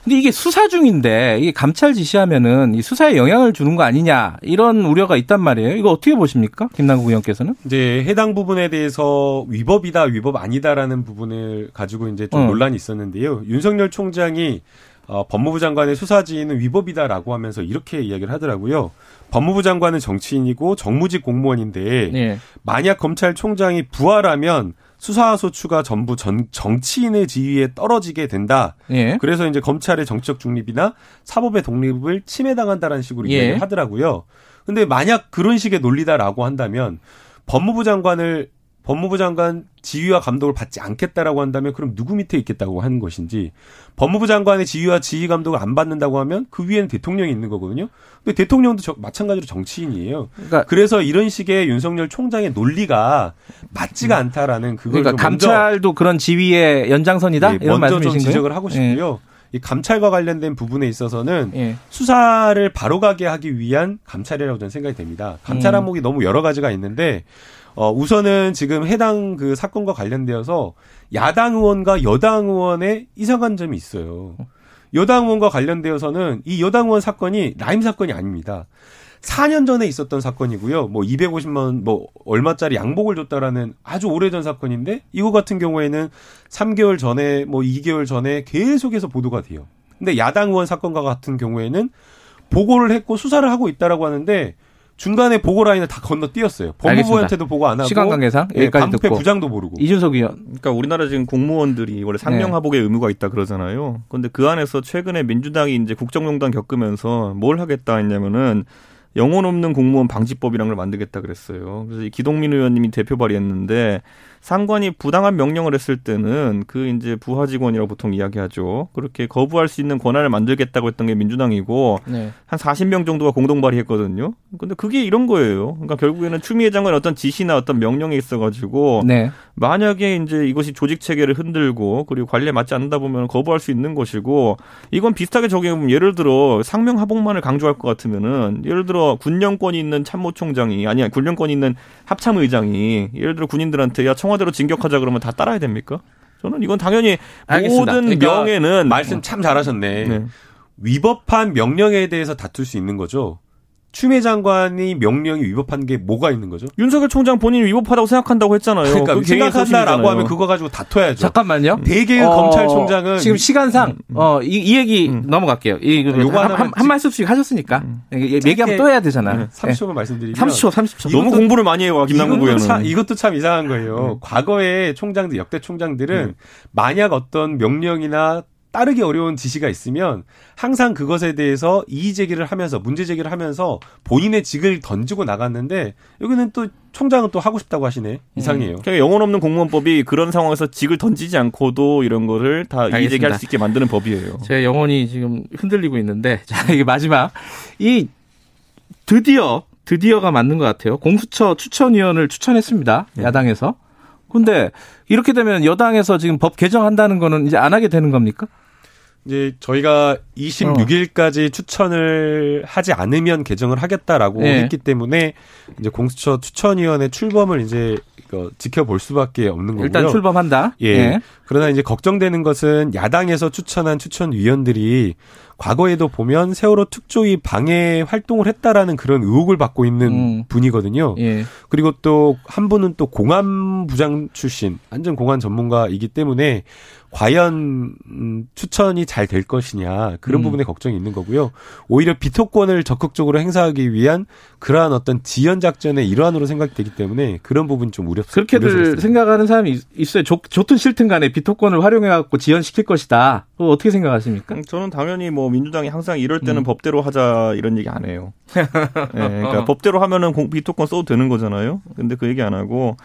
근데 이게 수사 중인데 이게 감찰 지시하면은 이 수사에 영향을 주는 거 아니냐 이런 우려가 있단 말이에요. 이거 어떻게 보십니까, 김남국 의원께서는? 이제 해당 부분에 대해서 위법이다, 위법 아니다라는 부분을 가지고 이제 좀 어. 논란이 있었는데요. 윤석열 총장이 어, 법무부 장관의 수사 지휘는 위법이다라고 하면서 이렇게 이야기를 하더라고요. 법무부 장관은 정치인이고 정무직 공무원인데 예. 만약 검찰총장이 부활하면 수사소추가 전부 전, 정치인의 지위에 떨어지게 된다. 예. 그래서 이제 검찰의 정치적 중립이나 사법의 독립을 침해당한다라는 식으로 예. 이야기를 하더라고요. 근데 만약 그런 식의 논리다라고 한다면 법무부 장관을 법무부 장관 지휘와 감독을 받지 않겠다라고 한다면 그럼 누구 밑에 있겠다고 하는 것인지 법무부 장관의 지휘와 지휘 감독을 안 받는다고 하면 그 위에는 대통령이 있는 거거든요. 근데 대통령도 저- 마찬가지로 정치인이에요. 그러니까 그래서 이런 식의 윤석열 총장의 논리가 맞지가 않다라는 그걸 그러니까 좀 감찰도 그런 지위의 연장선이다 예, 이런 먼저 좀 말씀이신 거예요? 지적을 하고 싶고요. 이 감찰과 관련된 부분에 있어서는 예. 수사를 바로 가게 하기 위한 감찰이라고 저는 생각이 됩니다. 감찰 음. 항목이 너무 여러 가지가 있는데 어 우선은 지금 해당 그 사건과 관련되어서 야당 의원과 여당 의원의 이상한 점이 있어요. 여당 의원과 관련되어서는 이 여당 의원 사건이 라임 사건이 아닙니다. 4년 전에 있었던 사건이고요. 뭐 250만 원, 뭐 얼마짜리 양복을 줬다라는 아주 오래전 사건인데 이거 같은 경우에는 3개월 전에 뭐 2개월 전에 계속해서 보도가 돼요. 근데 야당 의원 사건과 같은 경우에는 보고를 했고 수사를 하고 있다라고 하는데 중간에 보고 라인을 다 건너뛰었어요. 법무부한테도 보고 안 하고 시간 관계상 예, 여기까지 반부패 듣고 부장도 모르고. 이준석 의원 그러니까 우리나라 지금 공무원들이 원래 네. 상명하복의 의무가 있다 그러잖아요. 근데 그 안에서 최근에 민주당이 이제 국정농단 겪으면서 뭘 하겠다 했냐면은 영혼 없는 공무원 방지법이라는 걸 만들겠다 그랬어요. 그래서 이 기동민 의원님이 대표 발의했는데 상관이 부당한 명령을 했을 때는 그 이제 부하 직원이라고 보통 이야기하죠. 그렇게 거부할 수 있는 권한을 만들겠다고 했던 게 민주당이고 네. 한 40명 정도가 공동 발의했거든요. 근데 그게 이런 거예요. 그러니까 결국에는 추미애 장관 어떤 지시나 어떤 명령이 있어 가지고 네. 만약에 이제 이것이 조직 체계를 흔들고 그리고 관리에 맞지 않는다 보면 거부할 수 있는 것이고 이건 비슷하게 적용해 보면 예를 들어 상명 하복만을 강조할 것 같으면은 예를 들어 군령권이 있는 참모총장이 아니야 군령권이 있는 합참의장이 예를 들어 군인들한테 야 청와 대로 진격하자 그러면 다 따라야 됩니까? 저는 이건 당연히 알겠습니다. 모든 그러니까 명예는 말씀 참 잘하셨네. 네. 위법한 명령에 대해서 다툴 수 있는 거죠. 추미애 장관이 명령이 위법한 게 뭐가 있는 거죠? 윤석열 총장 본인이 위법하다고 생각한다고 했잖아요. 그러니까 그 생각한다라고. 하면 그거 가지고 다퉈야죠. 잠깐만요. 대개의 어, 검찰총장은 지금 시간상 어이 이 얘기 넘어갈게요. 이 요거 한, 한, 한 말씀씩 하셨으니까 얘기- 얘기하면 또 해야 되잖아. 네, 30초만 말씀드리면 30초, 30초. 너무 공부를 많이 해와 김남국 이것도 의원은. 참, 이것도 참 이상한 거예요. 과거의 총장들, 역대 총장들은 만약 어떤 명령이나 따르기 어려운 지시가 있으면 항상 그것에 대해서 이의 제기를 하면서 문제 제기를 하면서 본인의 직을 던지고 나갔는데 여기는 또 총장은 또 하고 싶다고 하시네. 이상해요. 그러니까 영혼 없는 공무원법이 그런 상황에서 직을 던지지 않고도 이런 거를 다 알겠습니다. 이의 제기할 수 있게 만드는 법이에요. 제 영혼이 지금 흔들리고 있는데 자 이게 마지막 이 드디어 드디어가 맞는 것 같아요. 공수처 추천위원을 추천했습니다. 야당에서. 근데 이렇게 되면 여당에서 지금 법 개정한다는 거는 이제 안 하게 되는 겁니까? 이제 저희가 26일까지 추천을 하지 않으면 개정을 하겠다라고 네. 했기 때문에 이제 공수처 추천위원회 출범을 이제 이거 지켜볼 수밖에 없는 거고요. 일단 출범한다. 예. 예. 그러나 이제 걱정되는 것은 야당에서 추천한 추천위원들이 과거에도 보면 세월호 특조위 방해 활동을 했다라는 그런 의혹을 받고 있는 음. 분이거든요. 예. 그리고 또 한 분은 또 공안부장 출신, 안전공안 전문가이기 때문에 과연 음, 추천이 잘 될 것이냐 그런 음. 부분에 걱정이 있는 거고요. 오히려 비토권을 적극적으로 행사하기 위한 그러한 어떤 지연 작전의 일환으로 생각되기 때문에 그런 부분 좀 우려. 그렇게들 우려스럽습니다. 생각하는 사람이 있- 있어요. 좋, 좋든 싫든 간에 비토권을 활용해 갖고 지연시킬 것이다. 어떻게 생각하십니까? 음, 저는 당연히 뭐 민주당이 항상 이럴 때는 음. 법대로 하자 이런 얘기 안 해요. 예, 그러니까 법대로 하면은 공- 비토권 써도 되는 거잖아요. 근데 그 얘기 안 하고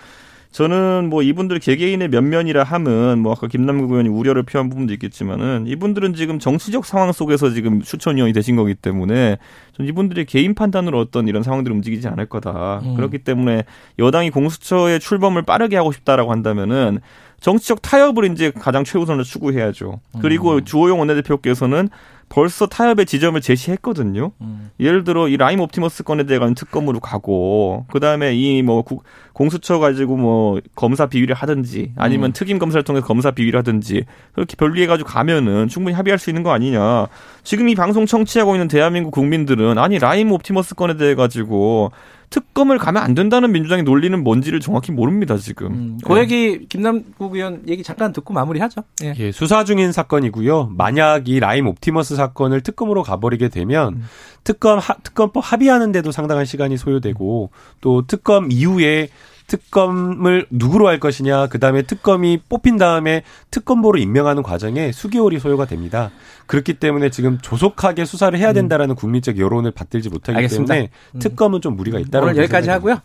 저는 뭐 이분들 개개인의 면면이라 함은 뭐 아까 김남국 의원이 우려를 표한 부분도 있겠지만은 이분들은 지금 정치적 상황 속에서 지금 추천위원이 되신 거기 때문에 전 이분들이 개인 판단으로 어떤 이런 상황들이 움직이지 않을 거다. 음. 그렇기 때문에 여당이 공수처의 출범을 빠르게 하고 싶다라고 한다면은 정치적 타협을 이제 가장 최우선으로 추구해야죠. 그리고 주호영 원내대표께서는 벌써 타협의 지점을 제시했거든요. 예를 들어 이 라임 옵티머스 건에 대한 특검으로 가고 그다음에 이 뭐 공수처 가지고 뭐 검사 비위를 하든지 아니면 특임 검사를 통해서 검사 비위를 하든지 그렇게 분리해 가지고 가면은 충분히 합의할 수 있는 거 아니냐. 지금 이 방송 청취하고 있는 대한민국 국민들은 아니 라임 옵티머스 건에 대해 가지고 특검을 가면 안 된다는 민주당의 논리는 뭔지를 정확히 모릅니다 지금. 음, 그 얘기 김남국 의원 얘기 잠깐 듣고 마무리하죠. 예. 예, 수사 중인 사건이고요. 만약 이 라임 옵티머스 사건을 특검으로 가버리게 되면 음. 특검 하- 특검법 합의하는데도 상당한 시간이 소요되고 또 특검 이후에 특검을 누구로 할 것이냐, 그 다음에 특검이 뽑힌 다음에 특검보로 임명하는 과정에 수개월이 소요가 됩니다. 그렇기 때문에 지금 조속하게 수사를 해야 된다라는 국민적 여론을 받들지 못하기 음. 알겠습니다. 때문에 특검은 좀 무리가 있다는 오늘 여기까지 하고요.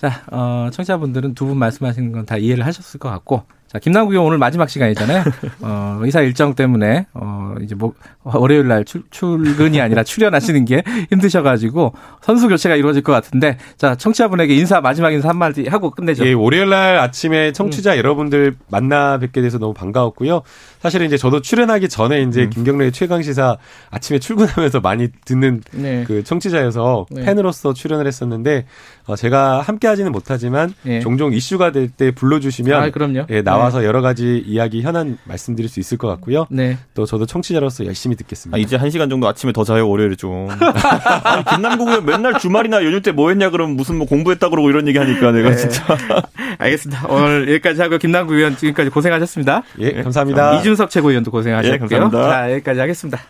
자, 어, 청취자분들은 두 분 말씀하시는 건 다 이해를 하셨을 것 같고. 자, 김남국 의원 오늘 마지막 시간이잖아요. 어, 의사 일정 때문에, 어, 이제 뭐, 월요일 날 출, 출근이 아니라 출연하시는 게 힘드셔가지고 선수 교체가 이루어질 것 같은데. 자, 청취자분에게 인사, 마지막 인사 한마디 하고 끝내죠. 예, 월요일 날 아침에 음. 청취자 여러분들 만나 뵙게 돼서 너무 반가웠고요. 사실은 이제 저도 출연하기 전에 이제 음. 김경래의 최강 시사 아침에 출근하면서 많이 듣는 네. 그 청취자여서 네. 팬으로서 출연을 했었는데 어, 제가 함께 하지는 못하지만 예. 종종 이슈가 될 때 불러주시면 아, 그럼요. 예, 나와서 여러 가지 이야기 현안 말씀드릴 수 있을 것 같고요. 네. 또 저도 청취자로서 열심히 듣겠습니다. 아, 이제 한 시간 정도 아침에 더 자요, 월요일에 좀. 아니, 김남국 의원 맨날 주말이나 연휴 때 뭐 했냐, 그러면 무슨 뭐 공부했다 그러고 이런 얘기 하니까 내가 네. 진짜. 알겠습니다. 오늘 여기까지 하고 김남국 의원 지금까지 고생하셨습니다. 예, 감사합니다. 이준석 최고위원도 고생하셨고요. 예, 감사합니다. 자, 여기까지 하겠습니다.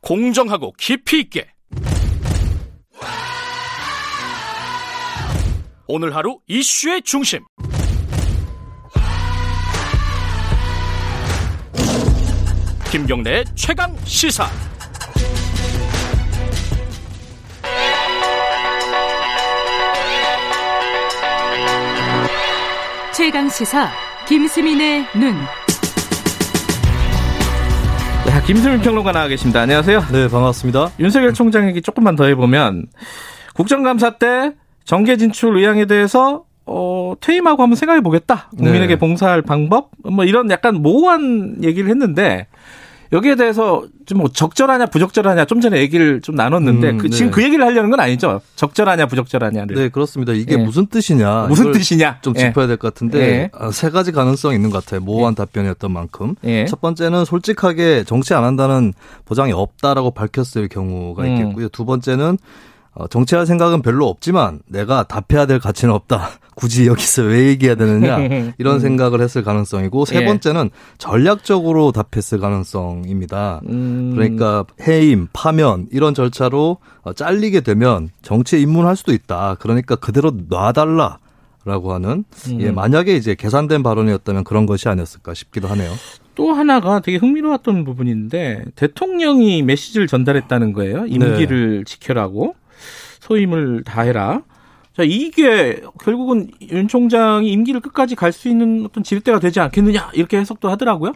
공정하고 깊이 있게 오늘 하루 이슈의 중심 김경래의 최강 시사 최강 시사 김수민의 눈. 자, 김수민 평론가 나와 계십니다. 안녕하세요. 네, 반갑습니다. 윤석열 총장 얘기 조금만 더 해보면 국정감사 때 정계 진출 의향에 대해서 어, 퇴임하고 한번 생각해 보겠다. 국민에게 네. 봉사할 방법 뭐 이런 약간 모호한 얘기를 했는데 여기에 대해서 좀뭐 적절하냐 부적절하냐 좀 전에 얘기를 좀 나눴는데 음, 그 네. 지금 그 얘기를 하려는 건 아니죠. 적절하냐 부적절하냐를 네, 그렇습니다. 이게 예. 무슨 뜻이냐. 무슨 뜻이냐 좀 예. 짚어야 될 것 같은데 예. 아, 세 가지 가능성이 있는 것 같아요. 모호한 답변이었던 만큼. 예. 첫 번째는 솔직하게 정치 안 한다는 보장이 없다라고 밝혔을 경우가 음. 있겠고요. 두 번째는 어, 정치할 생각은 별로 없지만 내가 답해야 될 가치는 없다. 굳이 여기서 왜 얘기해야 되느냐 이런 생각을 했을 가능성이고 세 음. 예. 번째는 전략적으로 답했을 가능성입니다. 음, 그러니까 해임, 파면 이런 절차로 어, 잘리게 되면 정치에 입문할 수도 있다. 그러니까 그대로 놔달라 라고 하는 음. 예, 만약에 이제 계산된 발언이었다면 그런 것이 아니었을까 싶기도 하네요. 또 하나가 되게 흥미로웠던 부분인데 대통령이 메시지를 전달했다는 거예요. 임기를 지켜라고 소임을 다해라. 자 이게 결국은 윤 총장이 임기를 끝까지 갈 수 있는 어떤 지렛대가 되지 않겠느냐 이렇게 해석도 하더라고요.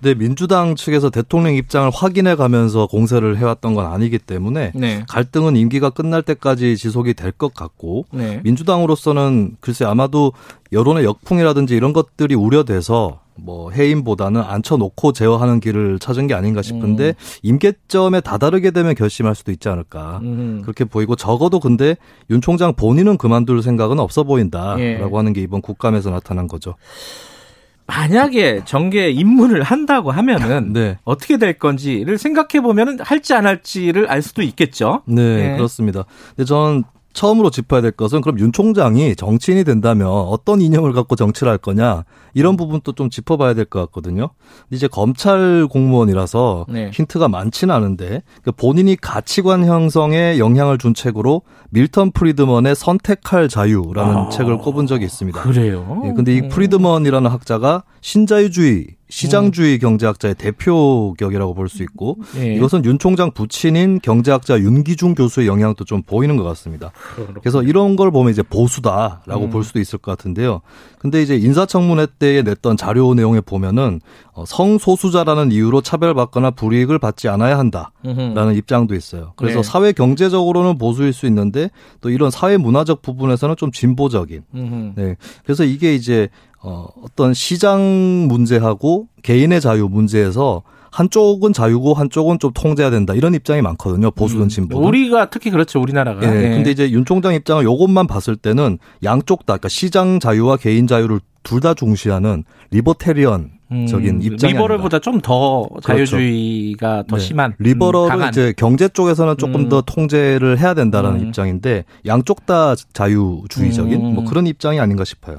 근데 민주당 측에서 대통령 입장을 확인해 가면서 공세를 해왔던 건 아니기 때문에 네. 갈등은 임기가 끝날 때까지 지속이 될 것 같고 네. 민주당으로서는 글쎄 아마도 여론의 역풍이라든지 이런 것들이 우려돼서 뭐 해임보다는 앉혀놓고 제어하는 길을 찾은 게 아닌가 싶은데 음. 임계점에 다다르게 되면 결심할 수도 있지 않을까 음. 그렇게 보이고 적어도 근데 윤 총장 본인은 그만둘 생각은 없어 보인다라고 예. 하는 게 이번 국감에서 나타난 거죠. 만약에 정계 입문을 한다고 하면은 네. 어떻게 될 건지를 생각해 보면은 할지 안 할지를 알 수도 있겠죠. 네, 네. 그렇습니다. 근데 저는 처음으로 짚어야 될 것은 그럼 윤 총장이 정치인이 된다면 어떤 이념을 갖고 정치를 할 거냐 이런 부분도 좀 짚어봐야 될 것 같거든요. 이제 검찰 공무원이라서 네. 힌트가 많지는 않은데 그 본인이 가치관 형성에 영향을 준 책으로 밀턴 프리드먼의 선택할 자유라는 아. 책을 꼽은 적이 있습니다. 그래요. 예, 근데 이 프리드먼이라는 학자가 신자유주의, 시장주의 경제학자의 대표격이라고 볼 수 있고 예. 이것은 윤 총장 부친인 경제학자 윤기중 교수의 영향도 좀 보이는 것 같습니다. 그래서 이런 걸 보면 이제 보수다라고 음. 볼 수도 있을 것 같은데요. 근데 이제 인사청문회 때에 냈던 자료 내용에 보면은 어, 성소수자라는 이유로 차별받거나 불이익을 받지 않아야 한다라는 입장도 있어요. 그래서 네. 사회 경제적으로는 보수일 수 있는데 또 이런 사회 문화적 부분에서는 좀 진보적인 음흠. 네. 그래서 이게 이제 어 어떤 시장 문제하고 개인의 자유 문제에서 한쪽은 자유고 한쪽은 좀 통제해야 된다 이런 입장이 많거든요. 보수든 진보든. 우리가 특히 그렇죠. 우리나라가. 예. 예. 근데 이제 윤 총장 입장을 요것만 봤을 때는 양쪽 다 그러니까 시장 자유와 개인 자유를 둘 다 중시하는 리버테리언 적인 음, 입장이 리버럴보다 좀 더 자유주의가 더 네. 심한 음, 리버럴은. 이제 경제 쪽에서는 조금 음. 더 통제를 해야 된다라는 음. 입장인데 양쪽 다 자유주의적인 음. 뭐 그런 입장이 아닌가 싶어요.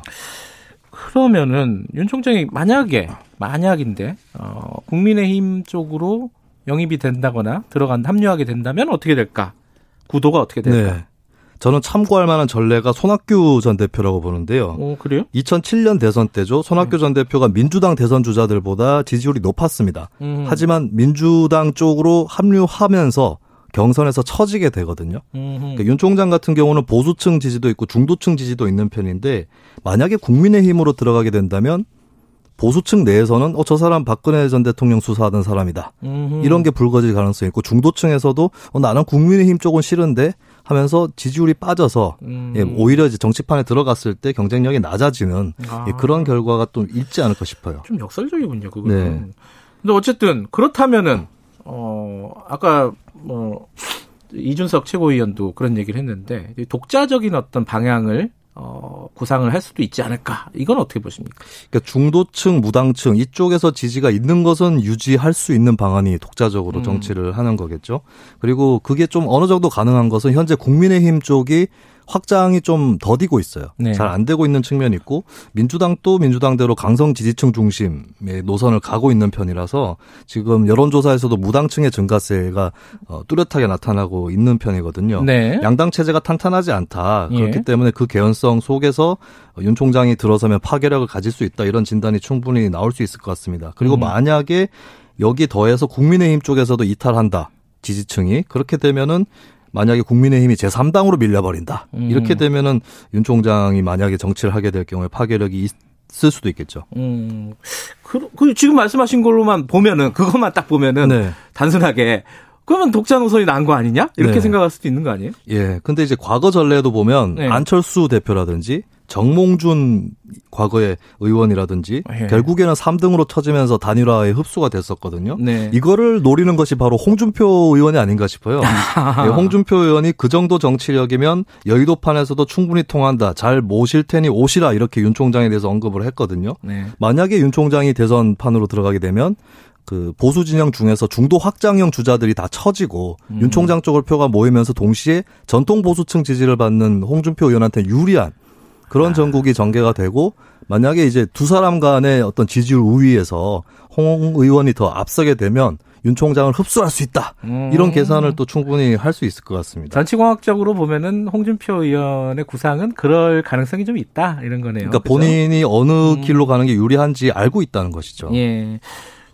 그러면은 윤 총장이 만약에 만약인데 어, 국민의힘 쪽으로 영입이 된다거나 들어간 합류하게 된다면 어떻게 될까? 구도가 어떻게 될까? 네. 저는 참고할 만한 전례가 손학규 전 대표라고 보는데요. 어 그래요? 2007년 대선 때죠. 손학규 전 대표가 민주당 대선 주자들보다 지지율이 높았습니다. 음. 하지만 민주당 쪽으로 합류하면서 경선에서 처지게 되거든요. 음. 그러니까 윤 총장 같은 경우는 보수층 지지도 있고 중도층 지지도 있는 편인데 만약에 국민의힘으로 들어가게 된다면 보수층 내에서는 어 저 사람 박근혜 전 대통령 수사하던 사람이다. 음. 이런 게 불거질 가능성이 있고 중도층에서도 어, 나는 국민의힘 쪽은 싫은데 하면서 지지율이 빠져서 음. 예, 오히려 이제 정치판에 들어갔을 때 경쟁력이 낮아지는 아. 예, 그런 결과가 좀 있지 않을까 싶어요. 좀 역설적이군요, 그거는. 네. 근데 어쨌든 그렇다면은 어 아까 뭐 이준석 최고위원도 그런 얘기를 했는데 이 독자적인 어떤 방향을 어 구상을 할 수도 있지 않을까? 이건 어떻게 보십니까? 그러니까 중도층, 무당층 이쪽에서 지지가 있는 것은 유지할 수 있는 방안이 독자적으로 음. 정치를 하는 거겠죠. 그리고 그게 좀 어느 정도 가능한 것은 현재 국민의힘 쪽이 확장이 좀 더디고 있어요. 네. 잘안 되고 있는 측면이 있고 민주당도 민주당대로 강성 지지층 중심의 노선을 가고 있는 편이라서 지금 여론조사에서도 무당층의 증가세가 어, 뚜렷하게 나타나고 있는 편이거든요. 네. 양당 체제가 탄탄하지 않다. 예. 그렇기 때문에 그 개연성 속에서 윤 총장이 들어서면 파괴력을 가질 수 있다. 이런 진단이 충분히 나올 수 있을 것 같습니다. 그리고 음. 만약에 여기 더해서 국민의힘 쪽에서도 이탈한다. 지지층이 그렇게 되면은 만약에 국민의힘이 제3당으로 밀려버린다. 음. 이렇게 되면은 윤 총장이 만약에 정치를 하게 될 경우에 파괴력이 있을 수도 있겠죠. 음. 그, 그 지금 말씀하신 걸로만 보면은 그것만 딱 보면은 네. 단순하게 그러면 독자 노선이 나은 거 아니냐? 이렇게 네. 생각할 수도 있는 거 아니에요? 예. 근데 이제 과거 전례도 보면 네. 안철수 대표라든지 정몽준 과거의 의원이라든지 예. 결국에는 3등으로 쳐지면서 단일화에 흡수가 됐었거든요. 네. 이거를 노리는 것이 바로 홍준표 의원이 아닌가 싶어요. 예, 홍준표 의원이 그 정도 정치력이면 여의도판에서도 충분히 통한다. 잘 모실 테니 오시라 이렇게 윤 총장에 대해서 언급을 했거든요. 네. 만약에 윤 총장이 대선판으로 들어가게 되면 그 보수 진영 중에서 중도 확장형 주자들이 다 처지고 음. 윤 총장 쪽을 표가 모이면서 동시에 전통 보수층 지지를 받는 홍준표 의원한테 유리한 그런 아. 전국이 전개가 되고 만약에 이제 두 사람 간의 어떤 지지율 우위에서 홍 의원이 더 앞서게 되면 윤 총장을 흡수할 수 있다. 음. 이런 계산을 또 충분히 할 수 있을 것 같습니다. 정치공학적으로 보면은 홍준표 의원의 구상은 그럴 가능성이 좀 있다 이런 거네요. 그러니까 그죠? 본인이 어느 음. 길로 가는 게 유리한지 알고 있다는 것이죠. 예.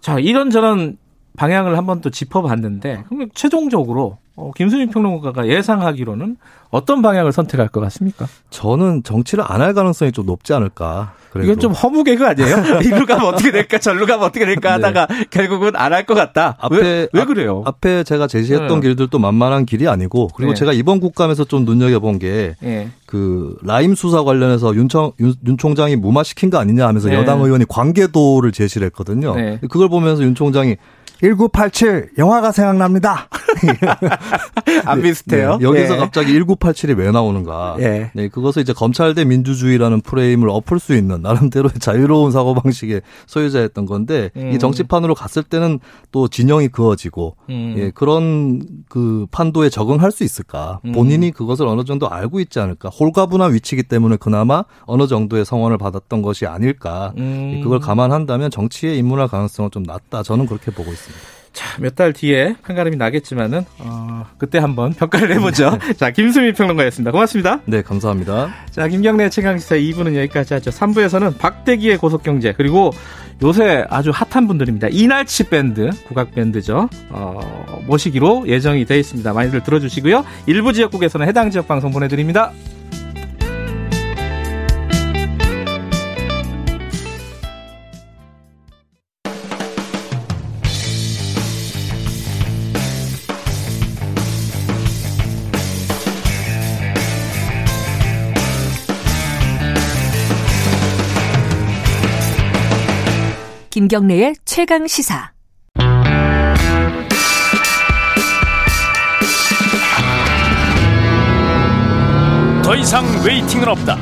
자, 이런저런 방향을 한번 또 짚어봤는데 그럼 최종적으로 어, 김수민 평론가가 예상하기로는 어떤 방향을 선택할 것 같습니까? 저는 정치를 안 할 가능성이 좀 높지 않을까. 그래도. 이건 좀 허무 개그 아니에요? 이리로 가면 어떻게 될까, 절로 가면 어떻게 될까 하다가 결국은 안 할 것 같다. 앞에 왜, 왜 그래요? 앞, 에 제가 제시했던 네. 길들도 만만한 길이 아니고 그리고 네. 제가 이번 국감에서 좀 눈여겨본 게 예. 그 라임 수사 관련해서 윤청 윤, 윤 총장이 무마시킨 거 아니냐 하면서 네. 여당 의원이 관계도를 제시를 했거든요. 네. 그걸 보면서 윤 총장이 1987 영화가 생각납니다. 안 비슷해요? 네, 여기서 예. 갑자기 1987이 왜 나오는가? 예. 네, 그것을 이제 검찰 대 민주주의라는 프레임을 엎을 수 있는 나름대로의 자유로운 사고 방식의 소유자였던 건데 음. 이 정치판으로 갔을 때는 또 진영이 그어지고 음. 예, 그런 그 판도에 적응할 수 있을까? 음. 본인이 그것을 어느 정도 알고 있지 않을까? 홀가분한 위치이기 때문에 그나마 어느 정도의 성원을 받았던 것이 아닐까? 음. 그걸 감안한다면 정치에 입문할 가능성은 좀 낮다. 저는 그렇게 보고 있습니다. 자, 몇 달 뒤에 한가름이 나겠지만은, 어, 그때 한번 평가를 해보죠. 자, 김수민 평론가였습니다. 고맙습니다. 네, 감사합니다. 자, 김경래 최강시사 2부는 여기까지 하죠. 3부에서는 박대기의 고속경제, 그리고 요새 아주 핫한 분들입니다. 이날치 밴드, 국악밴드죠. 어, 모시기로 예정이 되어 있습니다. 많이들 들어주시고요. 일부 지역국에서는 해당 지역 방송 보내드립니다. 김경래의 최강 시사. 더 이상 웨이팅은 없다.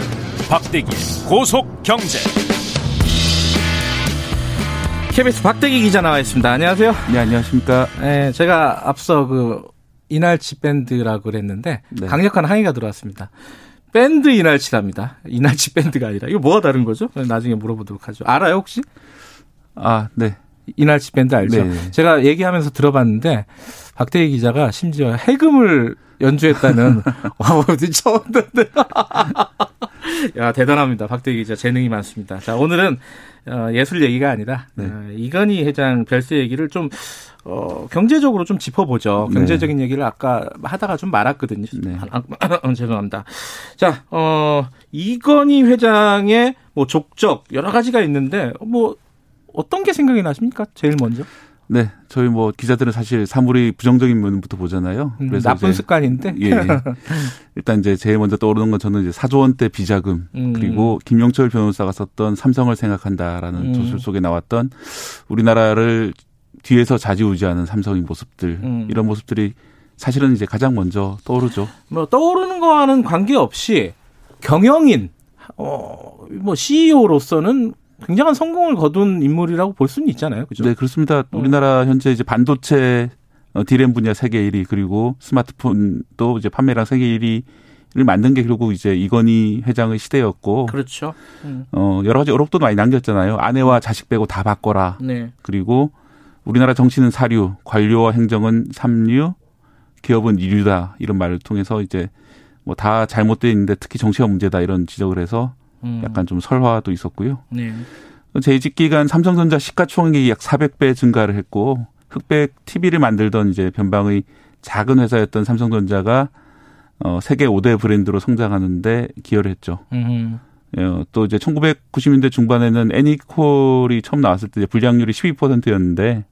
박대기의 고속 경제. KBS 박대기 기자 나와 있습니다. 안녕하세요. 네, 안녕하십니까. 네, 제가 앞서 그 이날치 밴드라고 그랬는데 네. 강력한 항의가 들어왔습니다. 밴드 이날치랍니다. 이날치 밴드가 아니라 이거 뭐가 다른 거죠? 나중에 물어보도록 하죠. 알아요 혹시? 아, 네. 이날치 밴드 알죠? 네. 제가 얘기하면서 들어봤는데 박대기 기자가 심지어 해금을 연주했다는 와 처음 듣는데 야 대단합니다 박대기 기자 재능이 많습니다. 자 오늘은 어, 예술 얘기가 아니라 네. 어, 이건희 회장 별세 얘기를 좀 어, 경제적으로 좀 짚어보죠. 네. 경제적인 얘기를 아까 하다가 좀 말았거든요. 네. 아, 아, 죄송합니다. 자, 어, 이건희 회장의 뭐 족적 여러 가지가 있는데 뭐 어떤 게 생각이 나십니까? 제일 먼저. 네, 저희 뭐 기자들은 사실 사물이 부정적인 면부터 보잖아요. 음, 그래서 나쁜 이제 습관인데. 예, 예. 일단 이제 제일 먼저 떠오르는 건 저는 이제 4조 원대 비자금 음. 그리고 김용철 변호사가 썼던 삼성을 생각한다라는 음. 조술 속에 나왔던 우리나라를 뒤에서 좌지우지하는 삼성의 모습들 음. 이런 모습들이 사실은 이제 가장 먼저 떠오르죠. 뭐 떠오르는 거와는 관계없이 경영인 어 뭐 CEO로서는 굉장한 성공을 거둔 인물이라고 볼 수는 있잖아요. 그죠? 네, 그렇습니다. 우리나라 현재 이제 반도체 어, 디램 분야 세계 1위 그리고 스마트폰도 이제 판매량 세계 1위 를 만든 게 결국 이제 이건희 회장의 시대였고 그렇죠. 음. 어 여러 가지 어록도 많이 남겼잖아요. 아내와 자식 빼고 다 바꿔라. 네. 그리고 우리나라 정치는 사류, 관료와 행정은 삼류, 기업은 이류다 이런 말을 통해서 이제 뭐 다 잘못돼 있는데 특히 정치가 문제다 이런 지적을 해서 음. 약간 좀 설화도 있었고요. 네. 재직 기간 삼성전자 시가총액이 약 400배 증가를 했고 흑백 TV를 만들던 이제 변방의 작은 회사였던 삼성전자가 어 세계 5대 브랜드로 성장하는데 기여를 했죠. 음. 어, 또 이제 1990년대 중반에는 애니콜이 처음 나왔을 때 불량률이 12%였는데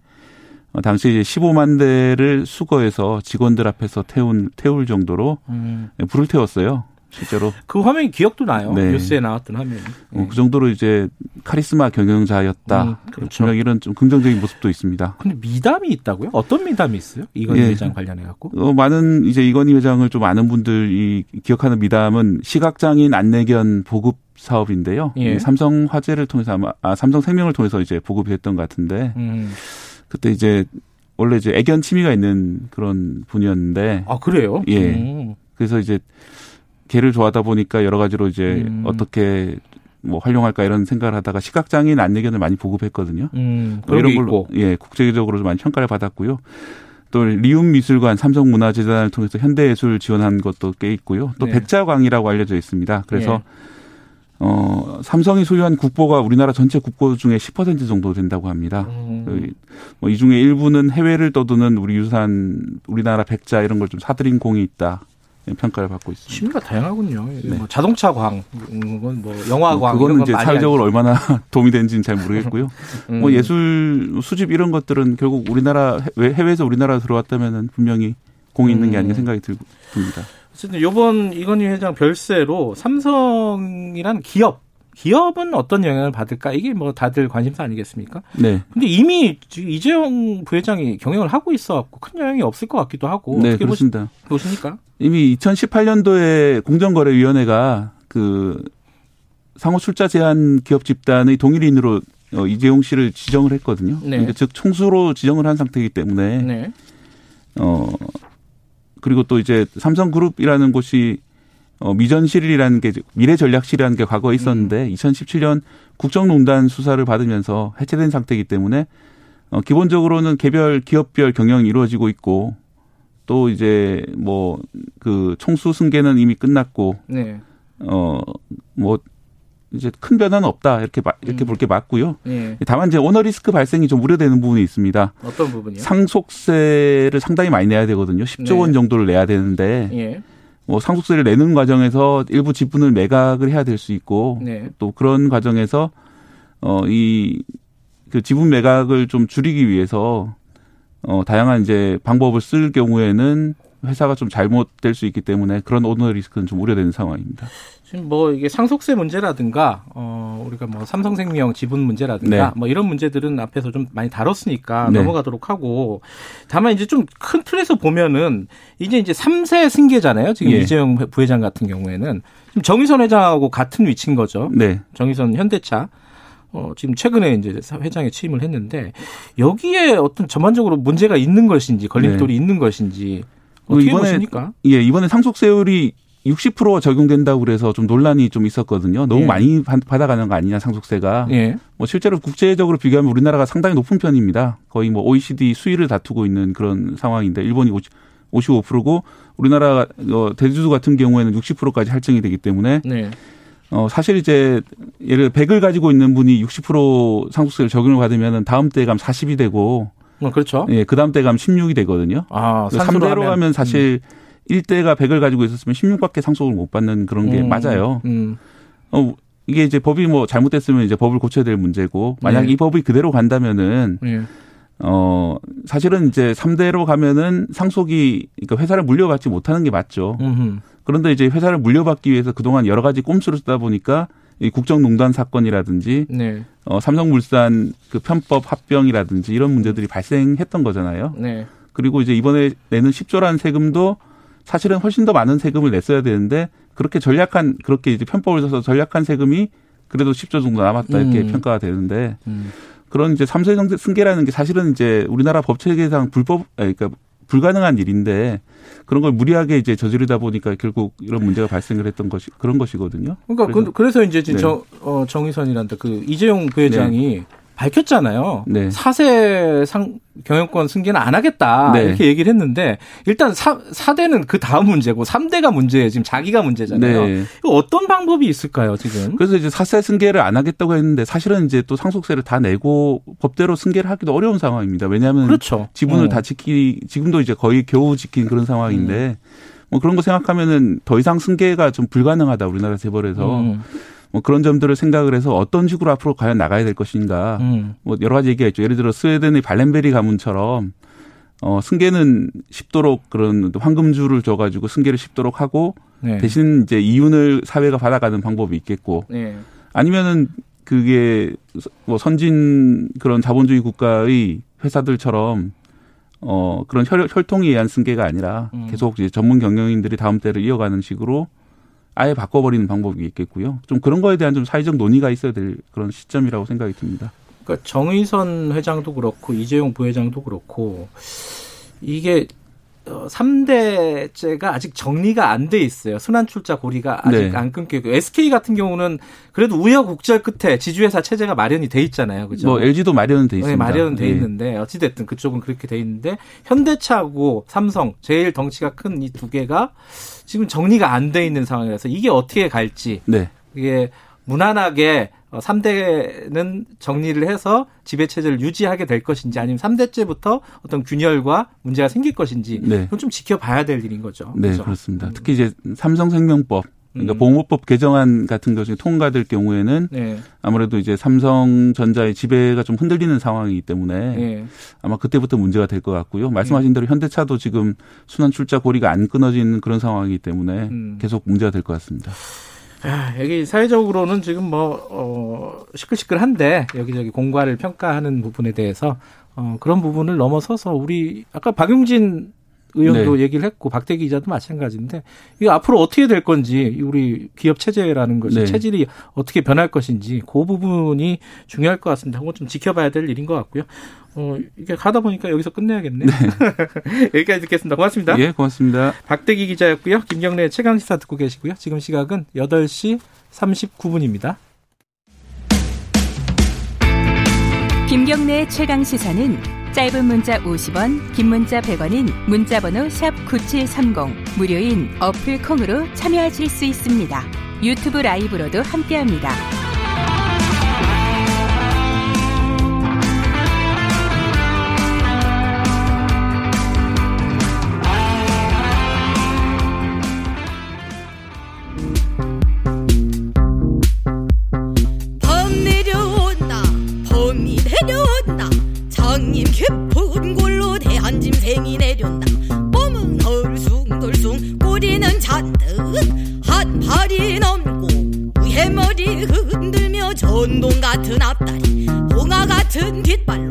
어, 당시 이제 15만 대를 수거해서 직원들 앞에서 태운 태울 정도로 음. 불을 태웠어요. 실제로 그 화면이 기억도 나요. 네. 뉴스에 나왔던 화면이. 어, 그 정도로 이제 카리스마 경영자였다. 음, 그렇죠. 분명 이런 좀 긍정적인 모습도 있습니다. 근데 미담이 있다고요? 어떤 미담이 있어요? 이건희 예. 회장 관련해 갖고. 어, 많은 이제 이건희 회장을 좀 아는 분들이 기억하는 미담은 시각장애인 안내견 보급 사업인데요. 예. 이 삼성 화재를 통해서 아마 아, 삼성 생명을 통해서 이제 보급이 됐던 것 같은데 음. 그때 이제 원래 이제 애견 취미가 있는 그런 분이었는데 아 그래요? 예. 음. 그래서 이제 개를 좋아하다 보니까 여러 가지로 이제 음. 어떻게 뭐 활용할까 이런 생각을 하다가 시각장애인 안내견을 많이 보급했거든요. 음. 뭐 이런 걸로 있고. 예 국제적으로 좀 많이 평가를 받았고요. 또 리움 미술관 삼성문화재단을 통해서 현대예술 지원한 것도 꽤 있고요. 또 네. 백자광이라고 알려져 있습니다. 그래서 예. 어 삼성이 소유한 국보가 우리나라 전체 국보 중에 10% 정도 된다고 합니다. 음. 뭐이 중에 일부는 해외를 떠도는 우리 유산, 우리나라 백자 이런 걸 좀 사들인 공이 있다. 평가를 받고 있습니다. 취미가 다양하군요. 네. 뭐 자동차 광, 음, 뭐 영화 광 그거는 이런 이제 사회적으로 얼마나 도움이 되는지는 잘 모르겠고요. 음. 뭐 예술 수집 이런 것들은 결국 우리나라 해- 해외에서 우리나라 들어왔다면은 분명히 공이 있는 게 음. 아닌가 생각이 들- 듭니다. 어쨌든 요번 이건희 회장 별세로 삼성이란 기업 기업은 어떤 영향을 받을까 이게 뭐 다들 관심사 아니겠습니까? 네. 근데 이미 지금 이재용 부회장이 경영을 하고 있어갖고 큰 영향이 없을 것 같기도 하고 네, 어떻게 보시, 그렇습니다. 보십니까? 이미 2018년도에 공정거래위원회가 그 상호 출자 제한 기업 집단의 동일인으로 어, 이재용 씨를 지정을 했거든요. 네. 그러니까 즉 총수로 지정을 한 상태이기 때문에 네. 어 그리고 또 이제 삼성그룹이라는 곳이 어 미전실이라는 게 미래전략실이라는 게 과거에 있었는데 2017년 국정농단 수사를 받으면서 해체된 상태이기 때문에 어 기본적으로는 개별 기업별 경영이 이루어지고 있고 또 이제 뭐 그 총수 승계는 이미 끝났고 네. 어뭐 이제 큰 변화는 없다 이렇게 마- 이렇게 음. 볼게 맞고요. 네. 다만 이제 오너 리스크 발생이 좀 우려되는 부분이 있습니다. 어떤 부분이요? 상속세를 상당히 많이 내야 되거든요. 10조 네. 원 정도를 내야 되는데 예. 뭐 상속세를 내는 과정에서 일부 지분을 매각을 해야 될 수 있고 네. 또 그런 과정에서 어이그 지분 매각을 좀 줄이기 위해서 어 다양한 이제 방법을 쓸 경우에는 회사가 좀 잘못될 수 있기 때문에 그런 오너 리스크는 좀 우려되는 상황입니다. 지금 뭐 이게 상속세 문제라든가 어 우리가 뭐 삼성생명 지분 문제라든가 네. 뭐 이런 문제들은 앞에서 좀 많이 다뤘으니까 네. 넘어가도록 하고 다만 이제 좀 큰 틀에서 보면은 이제 이제 3세 승계잖아요. 지금 예. 이재용 부회장 같은 경우에는 지금 정의선 회장하고 같은 위치인 거죠. 네. 정의선 현대차 어, 지금 최근에 이제 회장에 취임을 했는데 여기에 어떤 전반적으로 문제가 있는 것인지 걸림돌이 있는 것인지 어떻게 네. 이번에 보십니까? 예, 이번에 상속세율이 60% 적용된다고 그래서 좀 논란이 좀 있었거든요. 너무 예. 많이 받- 받아가는 거 아니냐 상속세가. 예. 뭐 실제로 국제적으로 비교하면 우리나라가 상당히 높은 편입니다. 거의 뭐 OECD 수위를 다투고 있는 그런 상황인데 일본이 50, 55%고 우리나라 어, 대주주 같은 경우에는 60%까지 할증이 되기 때문에 네. 어 사실 이제 예를 100을 가지고 있는 분이 60% 상속세를 적용을 받으면 다음 때 가면 40이 되고 뭐 그렇죠. 예, 그 다음 때 가면 16이 되거든요. 아, 그 산수로 3대로 하면 사실 일 1대가 100을 가지고 있었으면 16밖에 상속을 못 받는 그런 게 음, 맞아요. 음. 어, 이게 이제 법이 뭐 잘못됐으면 이제 법을 고쳐야 될 문제고 만약 네. 이 법이 그대로 간다면은 예. 어 사실은 이제 3대로 가면은 상속이 그러니까 회사를 물려받지 못하는 게 맞죠. 음흠. 그런데 이제 회사를 물려받기 위해서 그동안 여러 가지 꼼수를 쓰다 보니까 이 국정농단 사건이라든지 네. 어 삼성물산 그 편법 합병이라든지 이런 문제들이 발생했던 거잖아요. 네. 그리고 이제 이번에 내는 10조라는 세금도 사실은 훨씬 더 많은 세금을 냈어야 되는데 그렇게 전략한 그렇게 이제 편법을 써서 전략한 세금이 그래도 10조 정도 남았다 이렇게 음. 평가가 되는데 음. 그런 이제 삼세 승계라는 게 사실은 이제 우리나라 법 체계상 불법 아니, 그러니까 불가능한 일인데 그런 걸 무리하게 이제 저지르다 보니까 결국 이런 문제가 발생을 했던 것이 그런 것이거든요. 그러니까 그래서- 그, 그래서 이제 지금 네. 정, 어, 정의선이란다 그 이재용 부회장이 밝혔잖아요. 네. 사세 상 경영권 승계는 안 하겠다 네. 이렇게 얘기를 했는데 일단 사, 4대는 그 다음 문제고 3대가 문제예요. 지금 자기가 문제잖아요. 네. 어떤 방법이 있을까요, 지금? 그래서 이제 사세 승계를 안 하겠다고 했는데 사실은 이제 또 상속세를 다 내고 법대로 승계를 하기도 어려운 상황입니다. 왜냐하면 그렇죠. 지분을 어. 다 지키 지금도 이제 거의 겨우 지킨 그런 상황인데 뭐 그런 거 생각하면은 더 이상 승계가 좀 불가능하다 우리나라 재벌에서 음, 뭐 그런 점들을 생각을 해서 어떤 식으로 앞으로 과연 나가야 될 것인가 음. 뭐 여러 가지 얘기가 있죠. 예를 들어 스웨덴의 발렌베리 가문처럼 어 승계는 쉽도록 그런 황금줄을 줘가지고 승계를 쉽도록 하고 네. 대신 이제 이윤을 사회가 받아가는 방법이 있겠고 네. 아니면은 그게 뭐 선진 그런 자본주의 국가의 회사들처럼 어 그런 혈, 혈통에 의한 승계가 아니라 음. 계속 이제 전문 경영인들이 다음 때를 이어가는 식으로 아예 바꿔버리는 방법이 있겠고요. 좀 그런 거에 대한 좀 사회적 논의가 있어야 될 그런 시점이라고 생각이 듭니다. 그러니까 정의선 회장도 그렇고 이재용 부회장도 그렇고 이게 어, 3대째가 아직 정리가 안 돼 있어요. 순환 출자 고리가 아직 네. 안 끊겨 있고 SK 같은 경우는 그래도 우여곡절 끝에 지주회사 체제가 마련이 돼 있잖아요. 그죠? 뭐 LG도 마련은 돼 있습니다. 네, 마련은 돼 예. 있는데 어찌 됐든 그쪽은 그렇게 돼 있는데 현대차하고 삼성 제일 덩치가 큰 이 두 개가 지금 정리가 안 돼 있는 상황이라서 이게 어떻게 갈지 네. 이게 무난하게 어, 3대는 정리를 해서 지배 체제를 유지하게 될 것인지 아니면 3대째부터 어떤 균열과 문제가 생길 것인지 네. 그건 좀 지켜봐야 될 일인 거죠. 네, 그렇죠? 그렇습니다. 특히 이제 삼성생명법 그러니까 음. 보호법 개정안 같은 것이 통과될 경우에는 네. 아무래도 이제 삼성전자의 지배가 좀 흔들리는 상황이기 때문에 네. 아마 그때부터 문제가 될 것 같고요. 말씀하신 대로 현대차도 지금 순환 출자 고리가 안 끊어지는 그런 상황이기 때문에 음. 계속 문제가 될 것 같습니다. 아, 여기 사회적으로는 지금 뭐, 어, 시끌시끌한데, 여기저기 공과를 평가하는 부분에 대해서, 어, 그런 부분을 넘어서서 우리, 아까 박용진 의원도 네. 얘기를 했고, 박대기 기자도 마찬가지인데, 이거 앞으로 어떻게 될 건지, 우리 기업 체제라는 것이, 네. 체질이 어떻게 변할 것인지, 그 부분이 중요할 것 같습니다. 그건 좀 지켜봐야 될 일인 것 같고요. 어, 이게 가다 보니까 여기서 끝내야겠네요. 여기까지 듣겠습니다. 고맙습니다. 예, 고맙습니다. 박대기 기자였고요. 김경래 최강 시사 듣고 계시고요. 지금 시각은 8시 39분입니다. 김경래의 최강 시사는 짧은 문자 50원, 긴 문자 100원인 문자번호 샵9730 무료인 어플 콩으로 참여하실 수 있습니다. 유튜브 라이브로도 함께합니다. 장님 깊은 골로 대한 짐승이 내려온다. 봄은 덜숭덜숭 꼬리는 잔뜩. 한 팔이 넘고 해머리 흔들며 전동 같은 앞다리 봉화 같은 뒷발로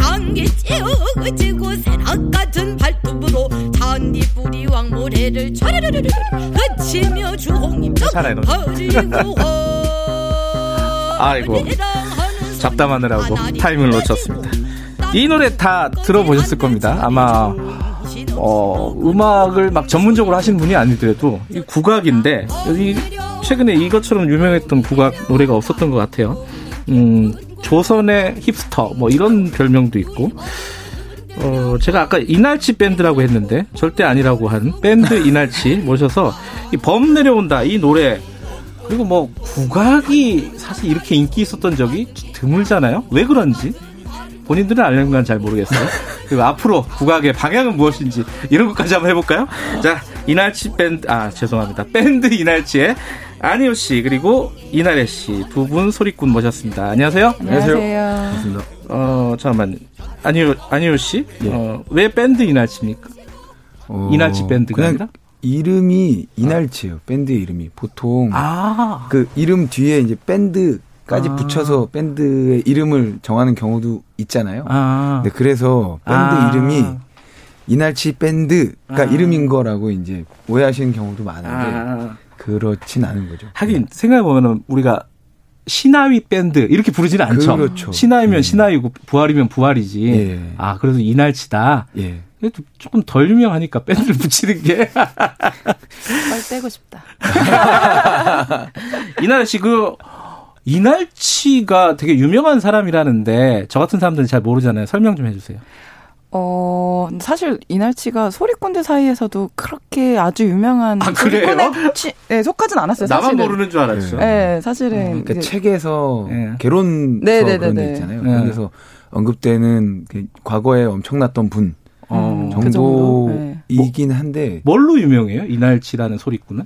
양기 찌어지고 새낙 같은 발톱으로 잔디뿌리 왕모래를 촤르르르르 그치며 주홍님 버리고 아이고. 잡담하느라고 타이밍을 놓쳤습니다. 이 노래 다 들어보셨을 겁니다. 아마 어, 음악을 막 전문적으로 하시는 분이 아니더라도 이 국악인데 여기 최근에 이것처럼 유명했던 국악 노래가 없었던 것 같아요. 음, 조선의 힙스터 뭐 이런 별명도 있고 어, 제가 아까 이날치 밴드라고 했는데 절대 아니라고 한 밴드 이날치 모셔서 이 범 내려온다 이 노래 그리고 뭐 국악이 사실 이렇게 인기 있었던 적이 드물잖아요. 왜 그런지 본인들은 알는 건 잘 모르겠어요. 그리고 앞으로 국악의 방향은 무엇인지 이런 것까지 한번 해볼까요? 자 이날치 밴드 아 죄송합니다 밴드 이날치의 안희호 씨 그리고 이나래 씨 두 분 소리꾼 모셨습니다. 안녕하세요. 안녕하세요. 어 잠깐만 안희호 안희호 씨, 어, 왜 밴드 이날치입니까? 어, 이날치 밴드가 그냥 아니라? 이름이 이날치예요. 밴드 이름이 보통 아. 그 이름 뒤에 이제 밴드 까지 아. 붙여서 밴드의 이름을 정하는 경우도 있잖아요. 아. 네, 그래서 밴드 아. 이름이 이날치 밴드가 아. 이름인 거라고 이제 오해하시는 경우도 많은데 아. 그렇진 않은 거죠. 하긴 생각해 보면 우리가 시나위 밴드 이렇게 부르지는 않죠. 그렇죠. 시나위면 시나위고 부활이면 부활이지. 예. 아 그래서 이날치다. 예. 그래도 조금 덜 유명하니까 밴드를 붙이는 게. 빨리 떼고 싶다. 이나래 씨그 이날치가 되게 유명한 사람이라는데 저 같은 사람들은 잘 모르잖아요. 설명 좀 해주세요. 어, 사실 이날치가 소리꾼들 사이에서도 그렇게 아주 유명한 아, 그래요? 소리꾼에 치- 네, 속하진 않았어요. 나만 사실은. 모르는 줄 알았죠. 네, 사실은 그러니까 이게- 책에서 예. 개론서 네, 네, 그런 네, 데 네. 있잖아요. 네. 거기서 언급되는 그 과거에 엄청났던 분 어, 그 정도? 네. 정도이긴 한데 뭘로 유명해요? 이날치라는 소리꾼은?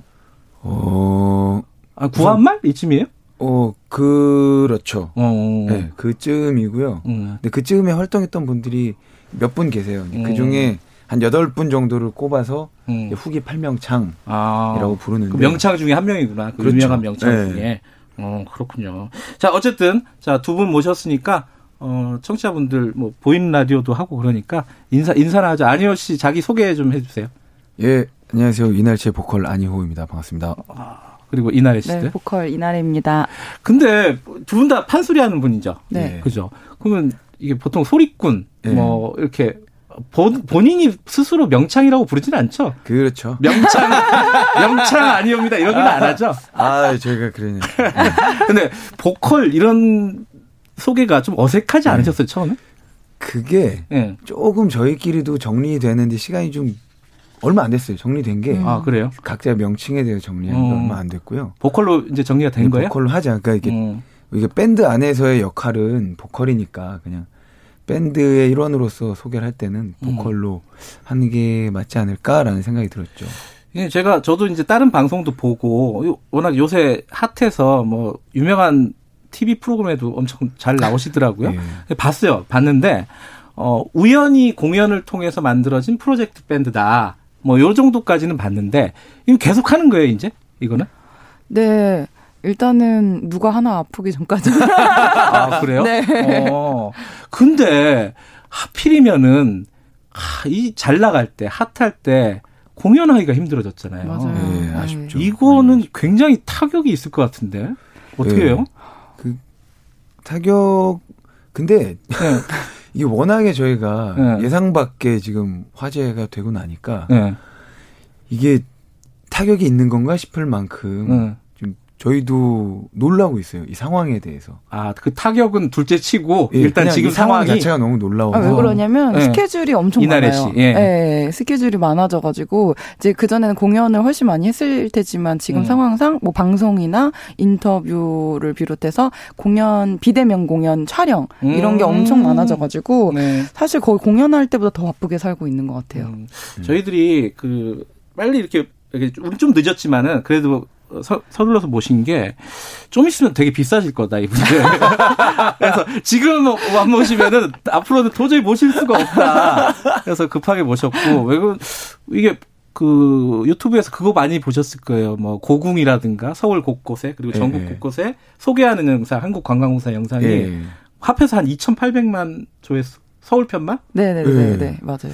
어, 아 구한말 이쯤이에요? 어 그렇죠. 어. 네, 그쯤이고요. 음. 근데 그쯤에 활동했던 분들이 몇 분 계세요. 음. 그 중에 한 여덟 분 정도를 꼽아서 음. 후기 팔명창이라고 아. 부르는데 그 명창 중에 한 명이구나. 그 그렇죠. 유명한 명창 네. 중에. 어, 그렇군요. 자, 어쨌든, 자, 두 분 모셨으니까, 어, 청취자분들, 뭐, 보이는 라디오도 하고 그러니까, 인사, 인사나 하죠. 안희호 씨 자기 소개 좀 해주세요. 예 안녕하세요 이날치의 보컬 안희호입니다. 반갑습니다. 그리고 이나래 씨들. 네, 보컬 이나래입니다. 근데, 두 분 다 판소리 하는 분이죠. 네. 그죠. 그러면, 이게 보통 소리꾼, 네. 뭐, 이렇게, 본, 본인이 스스로 명창이라고 부르지는 않죠. 그렇죠. 명창, 명창 아니옵니다. 이러기는 안 하죠. 아 저희가 그러네요. 근데, 보컬 이런 소개가 좀 어색하지 네. 않으셨어요, 처음에? 그게 예. 조금 저희끼리도 정리되는데 시간이 좀 얼마 안 됐어요. 정리된 게. 아, 그래요? 각자 명칭에 대해서 정리한 게 어. 얼마 안 됐고요. 보컬로 이제 정리가 된 네, 거예요? 보컬로 하자. 그러니까 이게 음. 이게 밴드 안에서의 역할은 보컬이니까 그냥 밴드의 일원으로서 소개를 할 때는 음. 보컬로 하는 게 맞지 않을까라는 생각이 들었죠. 예, 제가 저도 이제 다른 방송도 보고 요- 워낙 요새 핫해서 뭐 유명한 TV 프로그램에도 엄청 잘 나오시더라고요. 예. 봤어요. 봤는데 어 우연히 공연을 통해서 만들어진 프로젝트 밴드다. 뭐 요 정도까지는 봤는데 이거 계속 하는 거예요, 이제? 이거는? 네. 일단은 누가 하나 아프기 전까지. 아, 그래요? 네. 어. 근데 하필이면은 아, 이잘 나갈 때, 핫할 때 공연하기가 힘들어졌잖아요. 맞아요. 네, 아쉽죠. 이거는 굉장히 타격이 있을 것 같은데. 어떻게 네. 해요? 그 타격 근데 이게 워낙에 저희가 네. 예상 밖에 지금 화제가 되고 나니까 네. 이게 타격이 있는 건가 싶을 만큼 네. 좀 저희도 놀라고 있어요. 이 상황에 대해서. 아, 그 타격은 둘째 치고 예, 일단 지금 이 상황 상황이 자체가 너무 놀라워서. 아, 왜 그러냐면 네. 스케줄이 엄청 이나래 많아요. 씨, 예. 예, 스케줄이 많아져 가지고 이제 그 전에는 공연을 훨씬 많이 했을 테지만 지금 음. 상황상 뭐 방송이나 인터뷰를 비롯해서 공연 비대면 공연 촬영 이런 게 음. 엄청 많아져 가지고 네. 사실 거의 공연할 때보다 더 바쁘게 살고 있는 것 같아요. 음. 저희들이 그 빨리 이렇게, 이렇게 우리 좀 늦었지만은 그래도 서, 서둘러서 모신 게 좀 있으면 되게 비싸질 거다 이분들. 그래서 지금 안 모시면은 앞으로는 도저히 모실 수가 없다. 그래서 급하게 모셨고 왜그 이게 그 유튜브에서 그거 많이 보셨을 거예요. 뭐 고궁이라든가 서울 곳곳에 그리고 전국 예, 예. 곳곳에 소개하는 영상, 한국 관광공사 영상이 예. 합해서 한 2,800만 조회수. 서울 편만? 네네네 예. 네, 맞아요.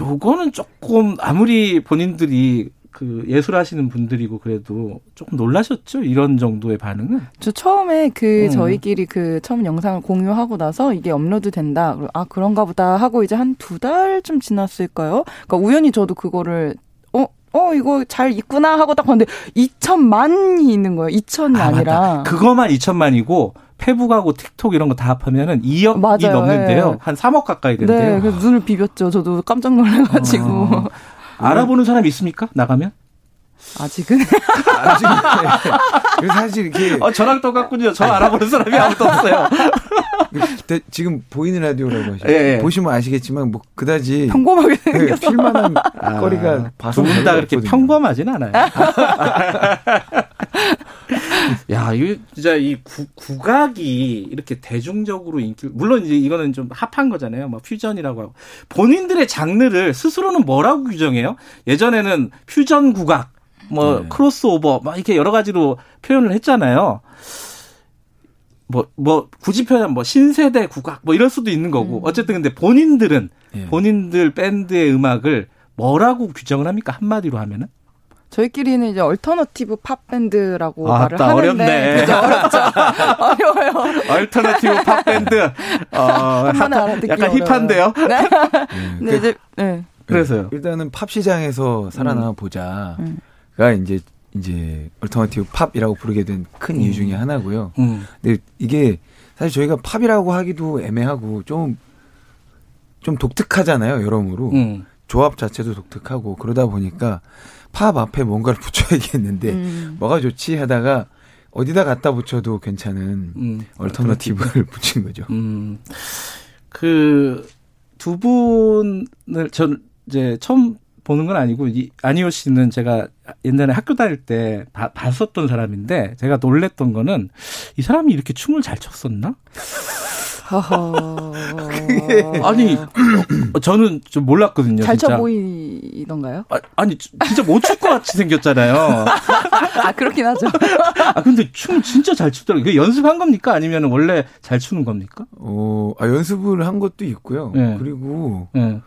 요거는 조금 아무리 본인들이 그 예술하시는 분들이고 그래도 조금 놀라셨죠? 이런 정도의 반응은? 저 처음에 그 음. 저희끼리 그 처음 영상을 공유하고 나서 이게 업로드 된다. 아 그런가 보다 하고 이제 한 두 달쯤 지났을까요? 그러니까 우연히 저도 그거를 어, 어 이거 잘 있구나 하고 딱 봤는데 2천만이 있는 거예요. 2천이 아, 니라 맞다. 그거만 2천만이고 페북하고 틱톡 이런 거 다 합하면은 2억이 맞아요. 넘는데요. 네. 한 3억 가까이 된대요. 네, 그래서 눈을 비볐죠. 저도 깜짝 놀라가지고 어. 알아보는 사람 있습니까? 나가면? 아직은 아직 그래서 사실 이렇게 어, 저랑 똑같군요. 저 알아보는 사람이 아무도 없어요. 대- 지금 보이는 라디오라고 하시죠. 예, 예. 보시면 아시겠지만 뭐 그다지 평범하게 네, 생겼어. 필만한 거리가 봐서 두분다 별로 그렇게. 평범하진 않아요. 야, 이거 진짜 이 구, 국악이 이렇게 대중적으로 인기, 물론 이제 이거는 좀 합한 거잖아요. 뭐 퓨전이라고 하고. 본인들의 장르를 스스로는 뭐라고 규정해요? 예전에는 퓨전 국악, 뭐 네. 크로스오버, 막 이렇게 여러 가지로 표현을 했잖아요. 뭐, 뭐, 굳이 표현하면 뭐 신세대 국악, 뭐 이럴 수도 있는 거고. 어쨌든 근데 본인들은, 예. 본인들 밴드의 음악을 뭐라고 규정을 합니까? 한마디로 하면은? 저희끼리는 이제 alternative 팝 밴드라고 아, 말을 따, 하는데 어렵네. 그죠 어렵죠. 어려워요. alternative 팝 밴드. 어, 한 알아듣기 약간 어려워요. 힙한데요? 네. 그 근데 이제 네. 그래서요. 일단은 팝 시장에서 살아남아 보자가 음. 이제 이제 alternative 팝이라고 부르게 된 큰 이유 중에 하나고요. 음. 근데 이게 사실 저희가 팝이라고 하기도 애매하고 좀좀 독특하잖아요, 여러모로. 음. 조합 자체도 독특하고 그러다 보니까 팝 앞에 뭔가를 붙여야겠는데 음. 뭐가 좋지 하다가 어디다 갖다 붙여도 괜찮은 음. alternative를 붙인 거죠. 음. 그, 두 분을, 전 이제 처음 보는 건 아니고, 이, 아니오 씨는 제가 옛날에 학교 다닐 때 봐- 봤었던 사람인데, 제가 놀랬던 거는, 이 사람이 이렇게 춤을 잘 췄었나? 허허. 아니, 어, 저는 좀 몰랐거든요. 잘쳐 진짜. 보이던가요? 아, 아니, 진짜 못 출 것 같이 생겼잖아요. 아 그렇긴 하죠. 아, 근데 춤 진짜 잘 추더라고요. 이게 연습한 겁니까? 아니면 원래 잘 추는 겁니까? 어, 아, 연습을 한 것도 있고요. 네. 그리고 예.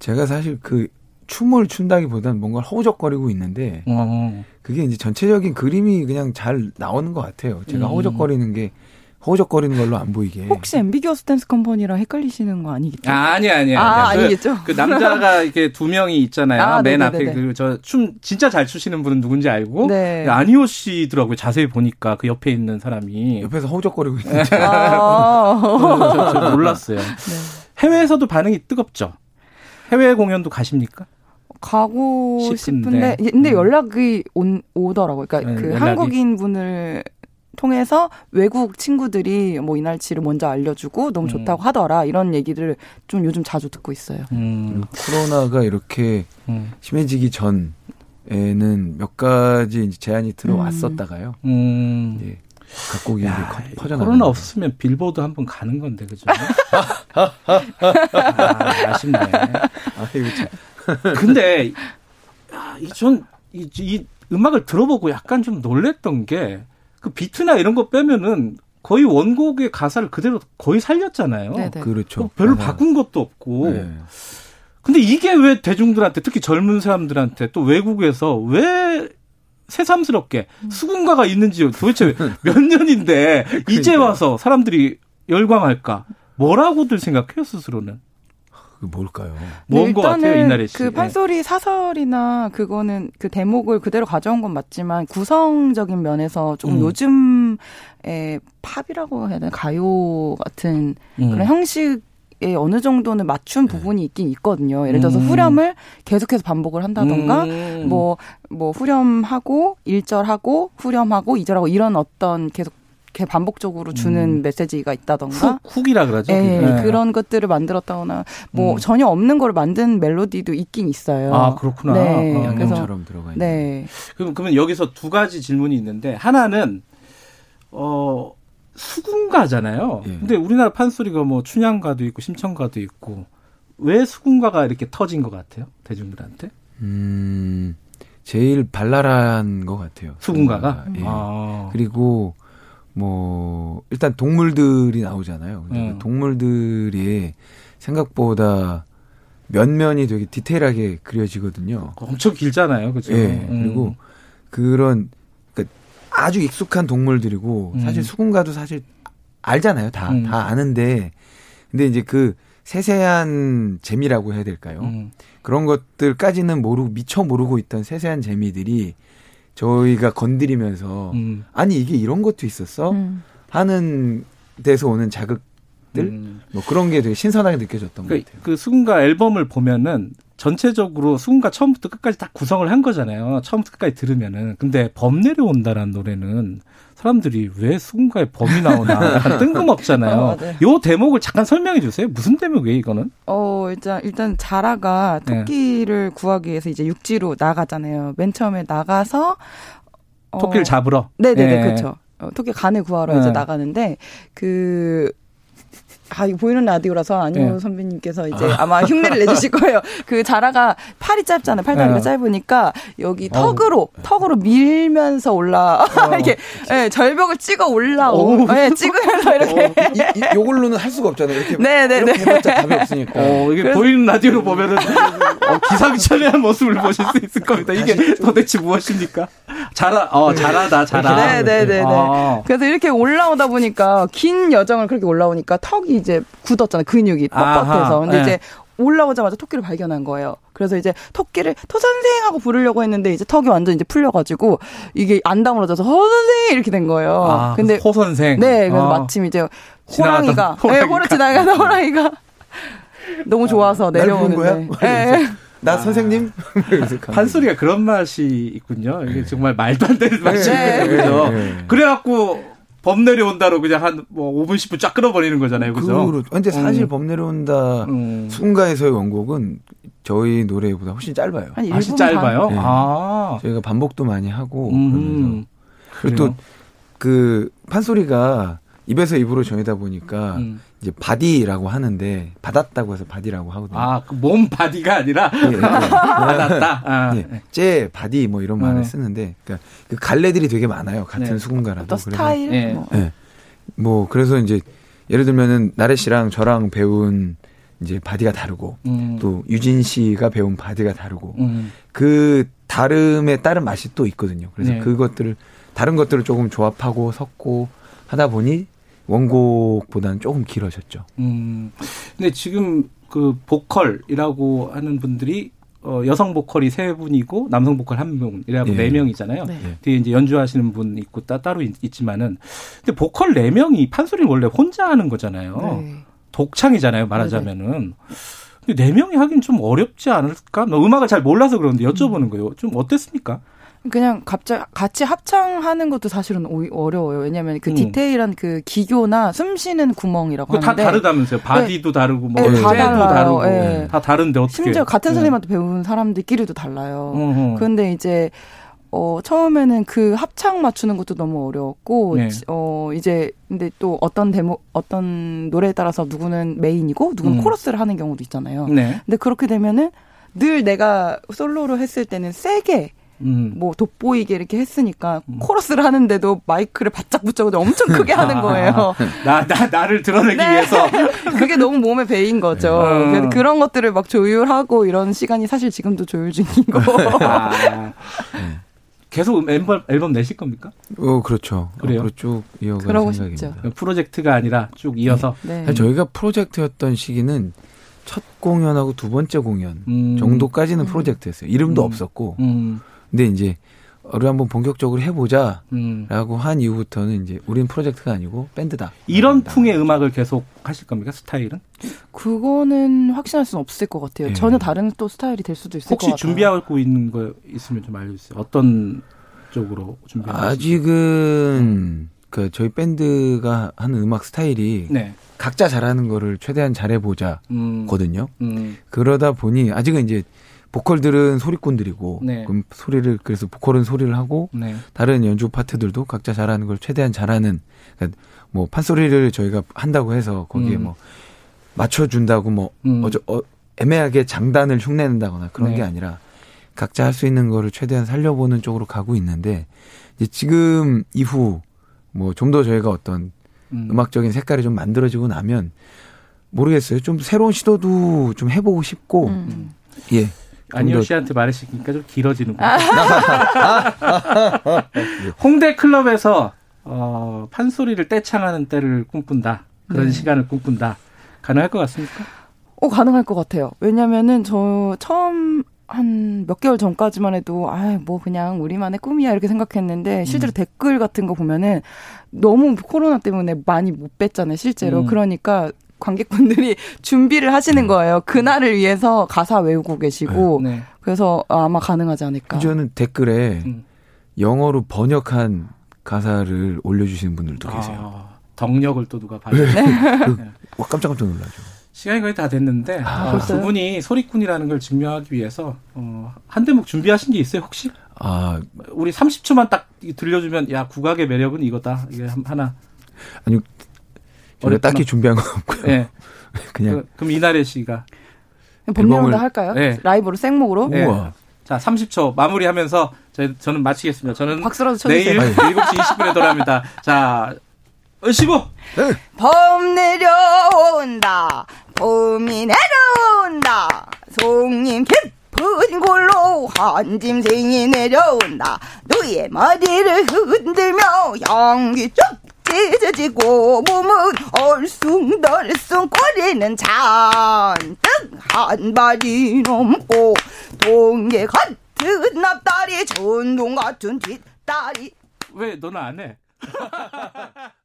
제가 사실 그 춤을 춘다기보다는 뭔가 허우적거리고 있는데 어. 그게 이제 전체적인 그림이 그냥 잘 나오는 것 같아요. 제가 음. 허우적거리는 게 허우적거리는 걸로 안 보이게. 혹시 Ambiguous Dance Company랑 헷갈리시는 거 아니겠죠? 아, 아니, 아니, 아니. 아, 그, 아니겠죠? 그 남자가 이렇게 두 명이 있잖아요. 아, 맨 네네네네. 앞에 그 저 춤 진짜 잘 추시는 분은 누군지 알고. 네. 안이호 씨더라고요. 자세히 보니까 그 옆에 있는 사람이. 옆에서 허우적거리고 있는데. 아. 저, 저 놀랐어요. 네. 해외에서도 반응이 뜨겁죠. 해외 공연도 가십니까? 가고 싶은데. 싶은데, 근데 음. 연락이 온, 오더라고요. 그러니까 네, 그 연락이. 한국인 분을 통해서 외국 친구들이 뭐 이날치를 먼저 알려주고 너무 음. 좋다고 하더라 이런 얘기를 좀 요즘 자주 듣고 있어요. 음. 코로나가 이렇게 음. 심해지기 전에는 몇 가지 이제 제안이 들어왔었다가요. 음. 이제 각국이 이제 커- 퍼져나가. 코로나 없으면 빌보드 한번 가는 건데 그죠? 아, 아쉽네. 아이고 참. 근데 야, 이전이 이 음악을 들어보고 약간 좀 놀랬던 게 그 비트나 이런 거 빼면은 거의 원곡의 가사를 그대로 거의 살렸잖아요. 네네. 그렇죠. 뭐 별로 맞아요. 바꾼 것도 없고. 네. 근데 이게 왜 대중들한테 특히 젊은 사람들한테 또 외국에서 왜 새삼스럽게 수군가가 있는지 도대체 몇 년인데 이제 와서 사람들이 열광할까? 뭐라고들 생각해요 스스로는? 그 뭘까요? 뭔 것 같아요 이날의 씨. 그 판소리 사설이나 그거는 그 대목을 그대로 가져온 건 맞지만 구성적인 면에서 조금 음. 요즘의 팝이라고 해야 되나 가요 같은 음. 그런 형식에 어느 정도는 맞춘 부분이 있긴 있거든요. 예를 들어서 음. 후렴을 계속해서 반복을 한다던가 음. 뭐, 뭐 후렴하고 1절하고 후렴하고 2절하고 이런 어떤 계속 이렇게 반복적으로 주는 음. 메시지가 있다던가 훅, 훅이라 그러죠. 예, 네. 그런 것들을 만들었다거나 뭐 음. 전혀 없는 걸 만든 멜로디도 있긴 있어요. 아 그렇구나. 네, 어. 양념처럼 들어가 있는. 네. 그럼 그러면 여기서 두 가지 질문이 있는데 하나는 어 수군가잖아요. 예. 근데 우리나라 판소리가 뭐 춘향가도 있고 심청가도 있고 왜 수군가가 이렇게 터진 것 같아요 대중들한테? 음, 제일 발랄한 것 같아요. 수군가가. 예. 아. 그리고 뭐 일단 동물들이 나오잖아요. 근데 음. 그 동물들이 생각보다 면면이 되게 디테일하게 그려지거든요. 엄청 길잖아요, 그죠? 예. 음. 그리고 그런 그러니까 아주 익숙한 동물들이고 음. 사실 수군가도 사실 알잖아요. 다다 음. 아는데 근데 이제 그 세세한 재미라고 해야 될까요? 음. 그런 것들까지는 모르고 미처 모르고 있던 세세한 재미들이 저희가 건드리면서 음. 아니 이게 이런 것도 있었어 음. 하는 데서 오는 자극들 음. 뭐 그런 게 되게 신선하게 느껴졌던 그, 것 같아요. 그 수군가 앨범을 보면은 전체적으로 수군가 처음부터 끝까지 다 구성을 한 거잖아요. 처음부터 끝까지 들으면은. 근데 범 내려온다라는 노래는 사람들이 왜 수군가에 범이 나오나 뜬금없잖아요. 어, 맞아요. 요 대목을 잠깐 설명해 주세요. 무슨 대목이에요, 이거는? 어, 일단, 일단 자라가 네. 토끼를 구하기 위해서 이제 육지로 나가잖아요. 맨 처음에 나가서, 어, 토끼를 잡으러. 네 네네, 예. 그렇죠. 어, 토끼 간을 구하러 네. 이제 나가는데, 그, 아, 이거 보이는 라디오라서 안효 네. 선배님께서 이제 아마 흉내를 내주실 거예요. 그 자라가 팔이 짧잖아요. 팔다리가 네. 짧으니까 여기. 턱으로, 턱으로 밀면서 올라, 이렇게, 예, 절벽을 찍어 올라오. 예, 찍으면서 이렇게. 이, 이, 요걸로는 할 수가 없잖아요. 이렇게 네네네. 이렇게 해봤자 답이 없으니까. 어, 이게 그래서- 보이는 라디오로 보면은 어, 기상천외한 모습을 보실 수 있을 겁니다. 이게 도대체 무엇입니까? 잘하, 어, 잘하다, 잘하. 네 네 네네. 아. 그래서 이렇게 올라오다 보니까 긴 여정을 그렇게 올라오니까 턱이 이제 굳었잖아요. 근육이 뻣뻣해서. 근데 네. 이제 올라오자마자 토끼를 발견한 거예요. 그래서 이제 토끼를 토선생 하고 부르려고 했는데 이제 턱이 완전 이제 풀려가지고 이게 안 다물어져서 허선생 이렇게 된 거예요. 아, 근데 호 선생. 네, 그래서 아. 마침 이제 호랑이가, 호랑이가. 네, 호를 지나가던 호랑이가 너무 좋아서 날 부른 내려오는데. 네. 나 선생님? 이러면서 가는 판소리가 그런 맛이 있군요. 이게 정말 말도 안 되는 맛이 네. 있군요. 그죠? 네. 그래갖고 범 내려온다로 그냥 한 뭐 5분 10분 쫙 끊어버리는 거잖아요. 그죠? 그렇죠. 근데 사실 음. 범 내려온다 음. 수궁가에서의 원곡은 저희 노래보다 훨씬 짧아요. 한 맛이 1분 짧아요? 네. 아. 저희가 반복도 많이 하고 그러면서 음. 그리고 그래요? 또 그 판소리가 입에서 입으로 전이다 보니까 음. 이제 바디라고 하는데 받았다고 해서 바디라고 하거든요. 아, 그 몸 body가 아니라 예, 예. 받았다. 아. 예, 제 바디 뭐 이런 말을 음. 쓰는데 그러니까 그 갈래들이 되게 많아요. 같은 네. 수궁가라도. 그래서 스타일? 예. 뭐. 예. 뭐 그래서 이제 예를 들면은 나래 씨랑 저랑 배운 이제 바디가 다르고 음. 또 유진 씨가 배운 바디가 다르고 음. 그 다름에 따른 맛이 또 있거든요. 그래서 네. 그것들을 다른 것들을 조금 조합하고 섞고 하다 보니 원곡보다는 조금 길어졌죠. 음. 근데 지금 그 보컬이라고 하는 분들이 어, 여성 보컬이 세 분이고 남성 보컬 한 명이라고 예. 네 명이잖아요. 네. 뒤에 이제 연주하시는 분 있고 따, 따로 있, 있지만은 근데 보컬 네 명이 판소리는 원래 혼자 하는 거잖아요. 네. 독창이잖아요, 말하자면은. 근데 네 명이 하긴 좀 어렵지 않을까? 나 음악을 잘 몰라서 그러는데 여쭤보는 거예요. 좀 어땠습니까? 그냥 갑자기 같이 합창하는 것도 사실은 어려워요. 왜냐하면 그 음. 디테일한 그 기교나 숨 쉬는 구멍이라고 그거 다 하는데 다르다면서요. 바디도 다르고 뭐 네, 다. 다르고 예. 다 다른데 어떻게? 심지어 같은 네. 선생님한테 배운 사람들끼리도 달라요. 어허. 그런데 이제 어 처음에는 그 합창 맞추는 것도 너무 어려웠고 네. 어 이제 근데 또 어떤 데모 어떤 노래에 따라서 누구는 메인이고 누구는 음. 코러스를 하는 경우도 있잖아요. 네. 근데 그렇게 되면은 늘 내가 솔로로 했을 때는 세게 음. 뭐 돋보이게 이렇게 했으니까 코러스를 하는데도 마이크를 바짝 붙잡고 엄청 크게 하는 거예요. 나, 나, 나를 드러내기 네. 위해서. 그게 너무 몸에 배인 거죠. 음. 그런 것들을 막 조율하고 이런 시간이 사실 지금도 조율 중이고. 아. 계속 앨범, 앨범 내실 겁니까? 어, 그렇죠. 그래요? 앞으로 쭉 이어갈 그러고 생각입니다. 싶죠. 프로젝트가 아니라 쭉 이어서. 네. 사실 저희가 프로젝트였던 시기는 첫 공연하고 두 번째 공연 음. 정도까지는 프로젝트였어요. 이름도 음. 없었고. 음. 근데 이제 우리 한번 본격적으로 해보자라고 음. 한 이후부터는 이제 우린 프로젝트가 아니고 밴드다. 이런 풍의 음악을 계속 하실 겁니까? 스타일은? 그거는 확신할 수는 없을 것 같아요. 예. 전혀 다른 또 스타일이 될 수도 있을 것 혹시 같아요. 준비하고 있는 거 있으면 좀 알려주세요. 어떤 쪽으로 준비하고 아직은 그 저희 밴드가 하는 음악 스타일이 네. 각자 잘하는 거를 최대한 잘해보자거든요. 음. 음. 그러다 보니 아직은 이제 보컬들은 소리꾼들이고 네. 그럼 소리를 그래서 보컬은 소리를 하고 네. 다른 연주 파트들도 각자 잘하는 걸 최대한 잘하는 그러니까 뭐 판소리를 저희가 한다고 해서 거기에 음. 뭐 맞춰준다고 뭐 음. 어저 어, 애매하게 장단을 흉내낸다거나 그런 네. 게 아니라 각자 할 수 있는 거를 최대한 살려보는 쪽으로 가고 있는데 이제 지금 이후 뭐 좀 더 저희가 어떤 음. 음. 악적인 색깔이 좀 만들어지고 나면 모르겠어요. 좀 새로운 시도도 좀 해보고 싶고 음. 예. 더- 씨한테 말하시니까 좀 길어지는 거예요. 홍대 클럽에서 어, 판소리를 떼창하는 때를 꿈꾼다. 그런 네. 시간을 꿈꾼다. 가능할 것 같습니까? 어, 가능할 것 같아요. 왜냐면은 저 처음 한 몇 개월 전까지만 해도 아, 뭐 그냥 우리만의 꿈이야 이렇게 생각했는데 실제로 음. 댓글 같은 거 보면은 너무 코로나 때문에 많이 못 뵀잖아요, 실제로. 음. 그러니까 관객분들이 준비를 하시는 거예요. 그날을 위해서 가사 외우고 계시고 네. 그래서 아마 가능하지 않을까. 심지어는 댓글에 음. 영어로 번역한 가사를 올려주시는 분들도 계세요. 아, 덕력을 또 누가 봐요. 그, 와, 깜짝깜짝 놀라죠. 시간이 거의 다 됐는데 아, 어? 두 분이 소리꾼이라는 걸 증명하기 위해서 어, 한 대목 준비하신 게 있어요 혹시? 아, 우리 30초만 딱 들려주면 야 국악의 매력은 이거다. 이게 한- 하나. 아니, 어렵구나. 딱히 준비한 건 없고요. 네. 그냥 그, 그럼 이나래 씨가 앨범을- 할까요? 네. 라이브로 생목으로? 네. 우와. 자 30초 마무리하면서 저, 저는 마치겠습니다. 저는 박수라도 쳐주세요. 내일 7시 20분에 돌아옵니다. 자, 얼씨구 봄 내려온다 봄이 내려온다 송님 깊은 골로 한 짐승이 내려온다 너의 머리를 흔들며 향기 쭉 찢어지고 몸은 얼숭덜숭 꼬리는 잔뜩 한 발이 넘고 동계 같은 앞다리 전동 같은 뒷다리 왜 너는 안 해?